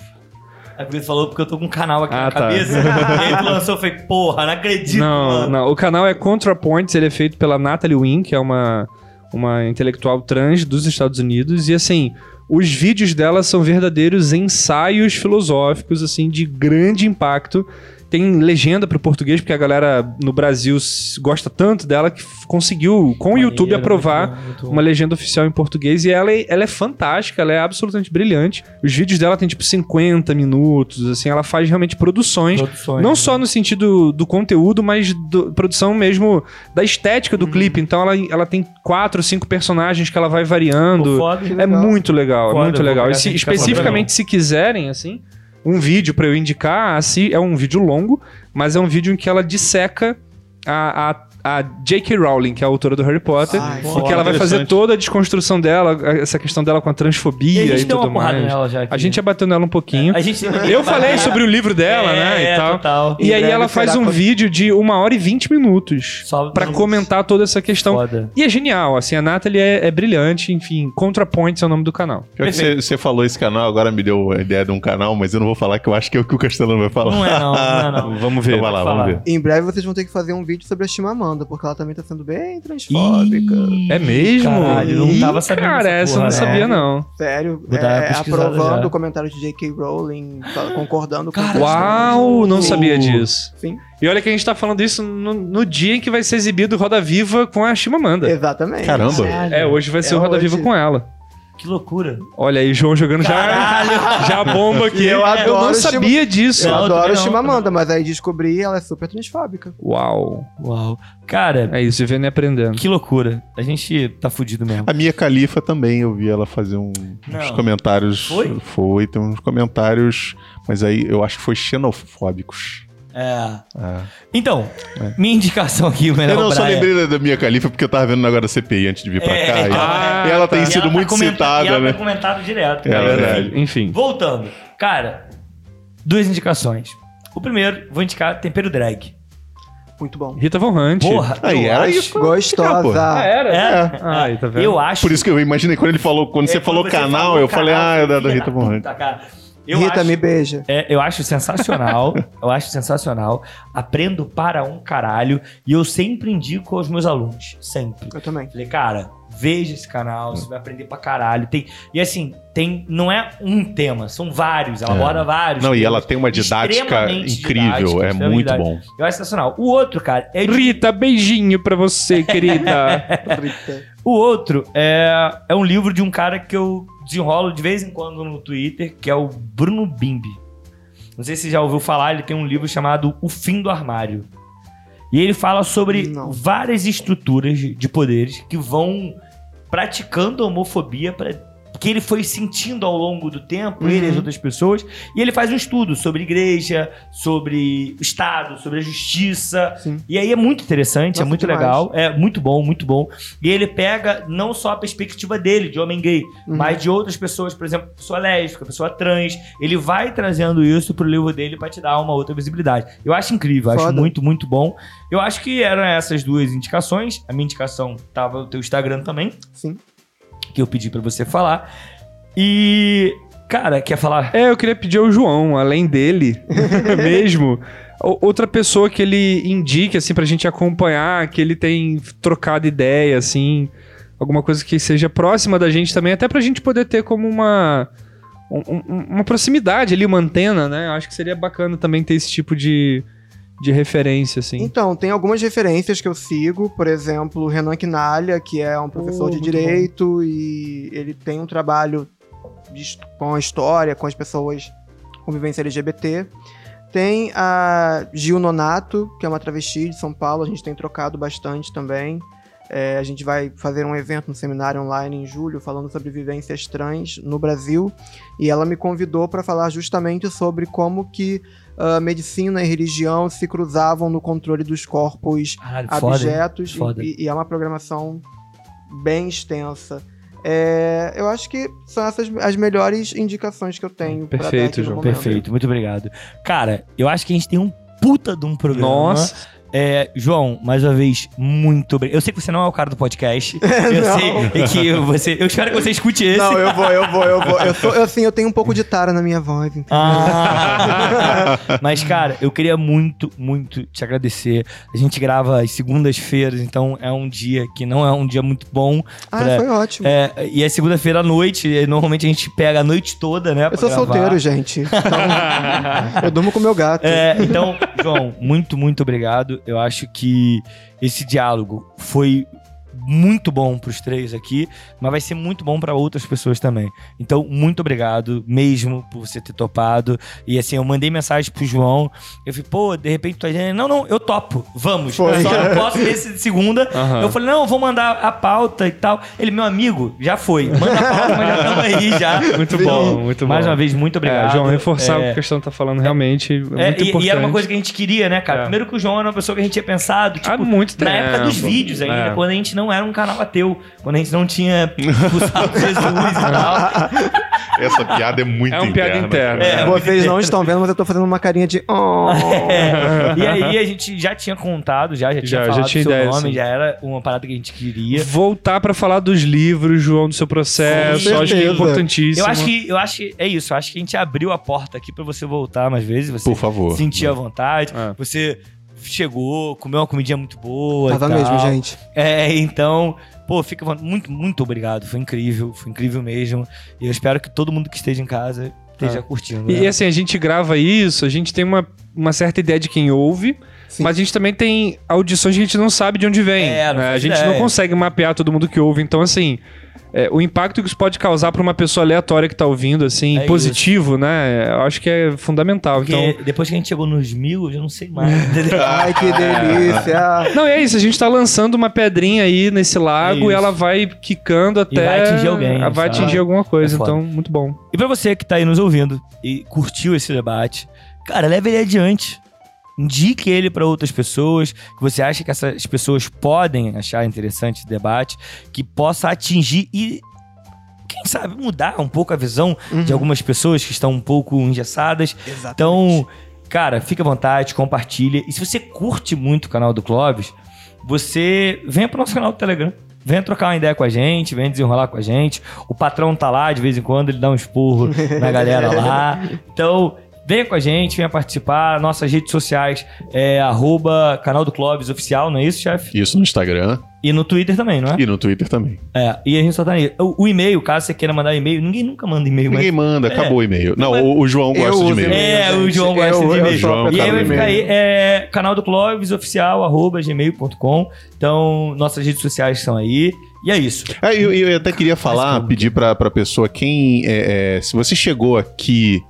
A: É porque você falou porque eu tô com um canal aqui
B: Ah,
A: na
B: tá.
A: cabeça. e aí tu lançou, eu falei, porra, não acredito,
B: Não,
A: mano.
B: não. O canal é ContraPoints, ele é feito pela Natalie Wynn, que é uma, uma intelectual trans dos Estados Unidos. E assim, os vídeos dela são verdadeiros ensaios filosóficos, assim, de grande impacto. Tem legenda para o português, porque a galera no Brasil gosta tanto dela que conseguiu, com o YouTube, aprovar uma legenda oficial em português. E ela é, ela é fantástica, ela é absolutamente brilhante. Os vídeos dela tem tipo 50 minutos, assim, ela faz realmente produções.
A: Produções,
B: Não
A: né?
B: só no sentido do conteúdo, mas do, produção mesmo da estética do clipe. Então ela, ela tem quatro, cinco personagens que ela vai
A: Pô,
B: variando.
A: foda.
C: Que
B: É
C: legal.
B: muito legal,
A: Foda,
B: é muito legal. E se- especificamente, se quiserem, assim, um vídeo pra eu indicar, assim, é um vídeo longo, mas é um vídeo em que ela disseca a, a, a J.K. Rowling, que é a autora do Harry Potter,
C: Ai,
B: e que ela vai fazer toda a desconstrução dela, essa questão dela com a
A: E
B: transfobia
A: a
B: e,
A: gente deu
B: tudo mais.
A: nela já aqui.
B: A gente já bateu nela um pouquinho.
A: A gente...
B: Eu falei sobre o livro dela,
A: É,
B: né,
A: é,
B: e tal.
A: total.
B: E aí ela faz um vídeo de uma hora e vinte minutos
A: no-
B: comentar toda essa questão.
A: Foda.
B: E é genial, assim, a Nathalie é, é brilhante, enfim, ContraPoints é o nome do canal.
D: Você, falou esse canal, agora me deu a ideia de um canal, mas eu não vou falar que eu acho que é o que o Castelano vai falar.
A: Não é não, não é não.
B: Vamos ver.
D: Então vai lá, vamos ver.
C: Em breve vocês vão ter que fazer um vídeo sobre a Chimamanda, porque ela também tá sendo bem transfóbica.
A: Ih,
B: É mesmo?
A: Caralho, não tava sabendo
B: Cara, essa eu não
A: né?
B: sabia, não.
C: Sério, é,
A: pesquisada
C: aprovando
A: já.
C: o comentário de J.K. Rowling, concordando com
A: Cara,
C: o
B: Uau, não
C: Sim.
B: sabia disso.
C: Sim,
B: E olha que a gente tá falando isso no, no dia em que vai ser exibido Roda Viva com a Chimamanda.
C: exatamente.
D: Caramba.
B: É, hoje vai ser
C: É
B: o Roda Viva
C: hoje.
B: com ela.
A: Que loucura.
B: Olha aí, João jogando já,
A: Caralho.
B: já a bomba aqui.
C: Eu adoro
B: não sabia disso.
C: Eu
A: Não,
C: adoro Chimamanda, mas aí descobri ela é super transfóbica.
B: Uau.
A: Uau. Cara,
B: É isso, vivendo e aprendendo.
A: que loucura. A gente tá fudido mesmo.
D: A Mia Califa também, eu vi ela fazer um-
A: Não.
D: uns comentários.
A: Foi?
D: Foi, tem uns comentários, mas aí eu acho que foi xenofóbicos.
A: É.
D: É.
A: Então,
D: É.
A: minha indicação aqui, o
D: Eu
A: melhor
D: não só
A: Brian.
D: lembrei da, da Mia Califa porque eu tava vendo agora a CPI antes de vir pra
A: É,
D: cá. e-
B: Ah,
D: e ela tem
B: tá.
A: E
D: sido
A: ela tá
D: muito
A: comenta-
D: citada,
A: e ela
D: né?
A: tá comentado direto.
D: É
A: Mas,
D: verdade.
A: enfim. Voltando. Cara, duas indicações. O primeiro, vou indicar tempero drag.
C: Muito bom.
B: Rita Von Hunt.
A: Porra,
D: Aí,
A: eu
D: era
A: acho...
D: isso.
C: Gostosa.
B: Ah, era?
A: É,
B: Ah, aí, tá vendo?
A: Eu acho...
D: Por isso que eu imaginei quando ele falou, quando você
A: é,
D: falou
A: quando
D: canal,
A: falou
D: eu falei,
A: canal,
D: ah, é da, da Rita Von Hunt.
A: cara. Eu
C: Rita,
A: acho...
C: me beija.
A: É, eu acho sensacional. eu acho sensacional. Aprendo para um caralho. E eu sempre indico aos meus alunos. Sempre.
C: Eu também.
A: Falei, cara, veja esse canal, você vai aprender pra caralho. Tem, e assim, tem, não é um tema, são vários. Ela
D: É.
A: aborda vários.
D: Não, e
A: temas.
D: ela tem uma didática incrível,
A: didática,
D: é muito
A: didática.
D: bom.
A: Eu acho sensacional. O outro, cara, é de
B: Rita, beijinho pra você, querida.
C: Rita.
A: O outro é, é um livro de um cara que eu desenrolo de vez em quando no Twitter, que é o Bruno Bimbi. Não sei se você já ouviu falar, ele tem um livro chamado O Fim do Armário. E ele fala sobre
C: Não.
A: várias estruturas de poderes que vão praticando a homofobia para que ele foi sentindo ao longo do tempo, ele e as
C: Uhum.
A: outras pessoas, e ele faz um estudo sobre igreja, sobre o Estado, sobre a justiça,
C: Sim.
A: e aí é muito interessante, é
C: Nossa,
A: muito
C: demais.
A: legal, é muito bom, muito bom. E ele pega não só a perspectiva dele, de homem gay,
C: Uhum.
A: mas de outras pessoas, por exemplo, pessoa lésbica, pessoa trans. Ele vai trazendo isso pro livro dele pra te dar uma outra visibilidade. Eu acho incrível, acho
C: Foda.
A: muito, muito bom. Eu acho que eram essas duas indicações. A minha indicação tava no teu Instagram também,
C: Sim.
A: Que eu pedi pra você falar. E, cara, quer falar?
B: É, eu queria pedir ao João, além dele mesmo, outra pessoa que ele indique, assim, pra gente acompanhar, que ele tem trocado ideia, assim, alguma coisa que seja próxima da gente também, até pra gente poder ter como uma, um- um- uma proximidade ali, uma antena, né? Acho que seria bacana também ter esse tipo de, de referência, assim.
C: Então, tem algumas referências que eu sigo, por exemplo, o Renan Quinalha, que é um professor
A: Oh,
C: de direito e ele tem um trabalho de com a história, com as pessoas com vivência LGBT. Tem a Gil Nonato, que é uma travesti de São Paulo, a gente tem trocado bastante também. É, a gente vai fazer um evento, um seminário online em julho, falando sobre vivências trans no Brasil. E ela me convidou para falar justamente sobre como que a medicina e religião se cruzavam no controle dos corpos
A: Caralho, foda,
C: abjetos. e-
A: Foda.
C: E, e é uma programação bem extensa. É, eu acho que são essas as melhores indicações que eu tenho.
B: Perfeito, João,
C: momento.
A: Perfeito, muito obrigado. Cara, eu acho que a gente tem um puta de um programa.
B: Nossa.
A: É, João, mais uma vez, muito obrigado. Eu sei que você não é o cara do podcast. eu
C: Não.
A: sei que você. Eu espero que você escute esse.
C: Não, eu vou, eu vou, eu vou. Eu, sou, eu, assim, eu tenho um pouco de tara na minha voz. entendeu?
A: Ah, mas, cara, eu queria muito, muito te agradecer. A gente grava às segundas-feiras, então é um dia que não é um dia muito bom.
C: Ah,
A: pra-
C: foi ótimo.
A: É, e é segunda-feira à noite, normalmente a gente pega a noite toda, né?
C: eu sou
A: gravar.
C: solteiro, gente. Então, eu durmo com meu gato.
A: É, então, João, muito, muito obrigado. Eu acho que esse diálogo foi muito bom pros três aqui, mas vai ser muito bom pra outras pessoas também. Então, muito obrigado mesmo por você ter topado. E assim, eu mandei mensagem pro João. Eu falei, pô, de repente tu tá dizendo, não, não, eu topo, vamos.
C: Foi.
A: Eu só não posso nesse de segunda.
B: Aham.
A: Eu falei, não, eu vou mandar a pauta e tal. Ele, meu amigo, já foi. Manda a pauta, mas já estamos aí já.
B: Muito bom, muito bom.
A: Mais uma vez, muito obrigado.
B: É, João, reforçar
A: É,
B: o que a questão tá falando realmente é,
A: é,
B: muito
A: e,
B: importante.
A: e era uma coisa que a gente queria, né, cara?
B: É.
A: Primeiro que o João era uma pessoa que a gente tinha pensado, tipo,
B: Há muito
A: na época dos
B: tempo.
A: vídeos ainda,
B: É.
A: quando a gente não era um canal ateu, quando a gente não tinha usado Jesus e tal.
D: Essa piada é muito
B: É uma piada interna.
A: É,
C: Vocês não estão vendo, mas eu tô fazendo uma carinha de. Oh.
A: É. E aí a gente já tinha contado, já, já tinha
B: Já- já
A: falado
B: tinha
A: seu
B: ideia,
A: nome,
B: sim.
A: já era uma parada que a gente queria.
B: Voltar pra falar dos livros, João, do seu processo.
C: Com
B: Acho que é importantíssimo.
A: Eu acho que, eu acho que é isso, eu acho que a gente abriu a porta aqui pra você voltar mais vezes, você
D: Por favor.
A: sentir a vontade,
B: É.
A: você chegou, comeu uma comidinha muito boa
C: Tava
A: e tal.
C: mesmo, gente.
A: É, então, pô, fica muito, muito obrigado. Foi incrível, foi incrível mesmo. E eu espero que todo mundo que esteja em casa esteja
B: É.
A: curtindo.
B: E
A: né?
B: assim, a gente grava isso, a gente tem uma, uma certa ideia de quem ouve,
C: Sim.
B: mas a gente também tem audições que a gente não sabe de onde vem.
A: É, não
B: né? A gente
A: ideia.
B: não consegue mapear todo mundo que ouve. Então, assim, é, o impacto que isso pode causar pra uma pessoa aleatória que tá ouvindo, assim,
A: É
B: positivo, né? Eu acho que é fundamental.
A: Porque
B: Então.
A: depois que a gente chegou nos mil, eu já não sei mais.
C: Ai, que delícia.
B: Não, é isso, a gente tá lançando uma pedrinha aí nesse
A: É
B: lago
A: isso.
B: e ela vai quicando até.
A: vai atingir alguém,
B: Vai
A: sabe?
B: atingir alguma coisa,
A: É
B: então, muito bom.
A: e pra você que tá aí nos ouvindo e curtiu esse debate, cara, leve ele adiante. Indique ele pra outras pessoas que você acha que essas pessoas podem achar interessante esse debate, que possa atingir e quem sabe mudar um pouco a visão de algumas pessoas que estão um pouco engessadas. Então, cara, fica à vontade, compartilha. E se você curte muito o canal do Clóvis, você venha pro nosso canal do Telegram. Venha trocar uma ideia com a gente, venha desenrolar com a gente. O patrão tá lá, de vez em quando, ele dá um esporro na galera lá. Então, venha com a gente, venha participar. Nossas redes sociais é arroba canal do Clóvis oficial, não é isso, chefe?
D: Isso no Instagram
A: E no Twitter também, não é?
D: e no Twitter também.
A: É, e a gente só tá aí. O, o e-mail, caso você queira mandar e-mail, ninguém nunca manda e-mail, mas
D: Ninguém manda,
A: É.
D: acabou o e-mail. Não,
A: Mas-
D: o, o João gosta de e-mail.
A: É, o. João gosta
C: Eu-
A: de e-mail.
D: João,
A: E aí vai ficar aí, é, canal do Clóvis oficial, arroba gmail.com. Então, nossas redes sociais estão aí. E é isso.
D: É, eu, eu até queria falar, pedir pra, pra pessoa quem. é, é, se você chegou aqui.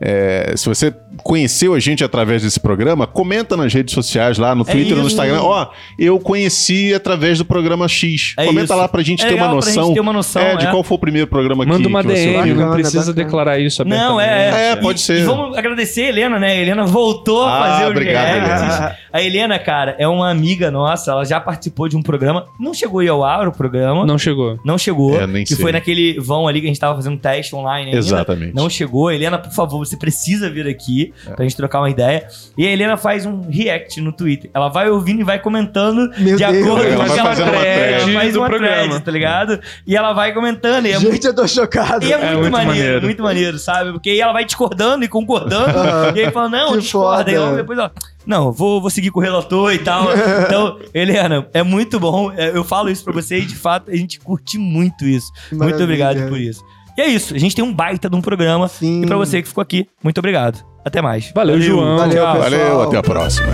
D: É, se você conheceu a gente através desse programa, comenta nas redes sociais, lá no
A: É
D: Twitter, no
A: isso.
D: Instagram. Ó, eu conheci através do programa X.
A: É
D: comenta
A: isso.
D: lá pra gente
A: É
D: ter uma noção.
A: gente ter uma noção,
D: é, de
A: é.
D: qual foi o primeiro programa que,
B: Manda uma
D: que você
B: DM,
D: ouviu.
B: não
C: Bacana,
B: precisa declarar isso
A: Não,
B: abertamente.
A: é.
D: É, pode ser.
A: E vamos agradecer a Helena, né? A Helena voltou a
D: Ah,
A: fazer o
D: obrigado,
A: reacts. A Helena, cara, é uma amiga nossa. Ela já participou de um programa. Não chegou aí ao ar o programa.
B: Não chegou.
A: Não chegou.
D: É, nem
A: que
D: sei.
A: foi naquele vão ali que a gente tava fazendo teste online ainda.
D: Exatamente.
A: Não chegou. Helena, por favor, você precisa vir aqui
D: É.
A: pra gente trocar uma ideia. E a Helena faz um react no Twitter. Ela vai ouvindo e vai comentando
C: Meu
A: de
C: Deus.
A: acordo
D: Ela
A: com aquela
D: uma
A: thread. Faz uma
B: programa.
A: thread, tá ligado? E ela vai comentando. E é muito
C: Gente, eu tô chocado.
A: e é, muito,
B: muito
A: maneiro,
B: maneiro.
A: muito maneiro, sabe? Porque aí ela vai discordando e concordando. E aí fala, não,
C: que
A: discorda. E
C: foda.
A: ela depois, ó, não, vou, vou seguir com o relator e tal. Então, Helena, é muito bom. É, Eu falo isso pra você e, de fato, a gente curte muito isso. Muito
C: Maravilha.
A: obrigado por isso. E é isso. A gente tem um baita de um programa.
C: Sim.
A: E pra você que ficou aqui, muito obrigado. Até mais.
B: Valeu, João.
C: Valeu,
A: Tchau.
C: pessoal.
D: Valeu, até a próxima.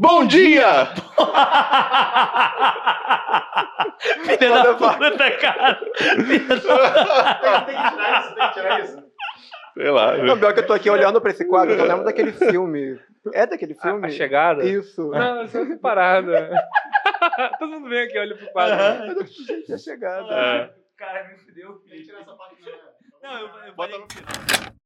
D: Bom dia!
A: Filha da puta, cara.
C: tem que tirar isso, tem que tirar isso.
D: Sei lá.
C: Não, pior que eu tô aqui olhando pra esse quadro, eu lembro daquele filme. É daquele
B: A,
C: filme?
B: a chegada?
C: Isso.
B: Não, isso é outra parada. Todo mundo vem aqui, olha pro quadro.
C: Gente, a chegada.
D: É.
A: Cara, me fudeu, Felipe.
C: Tira essa parte,
A: Não, eu, eu
D: Bota
A: falei
D: no
A: que-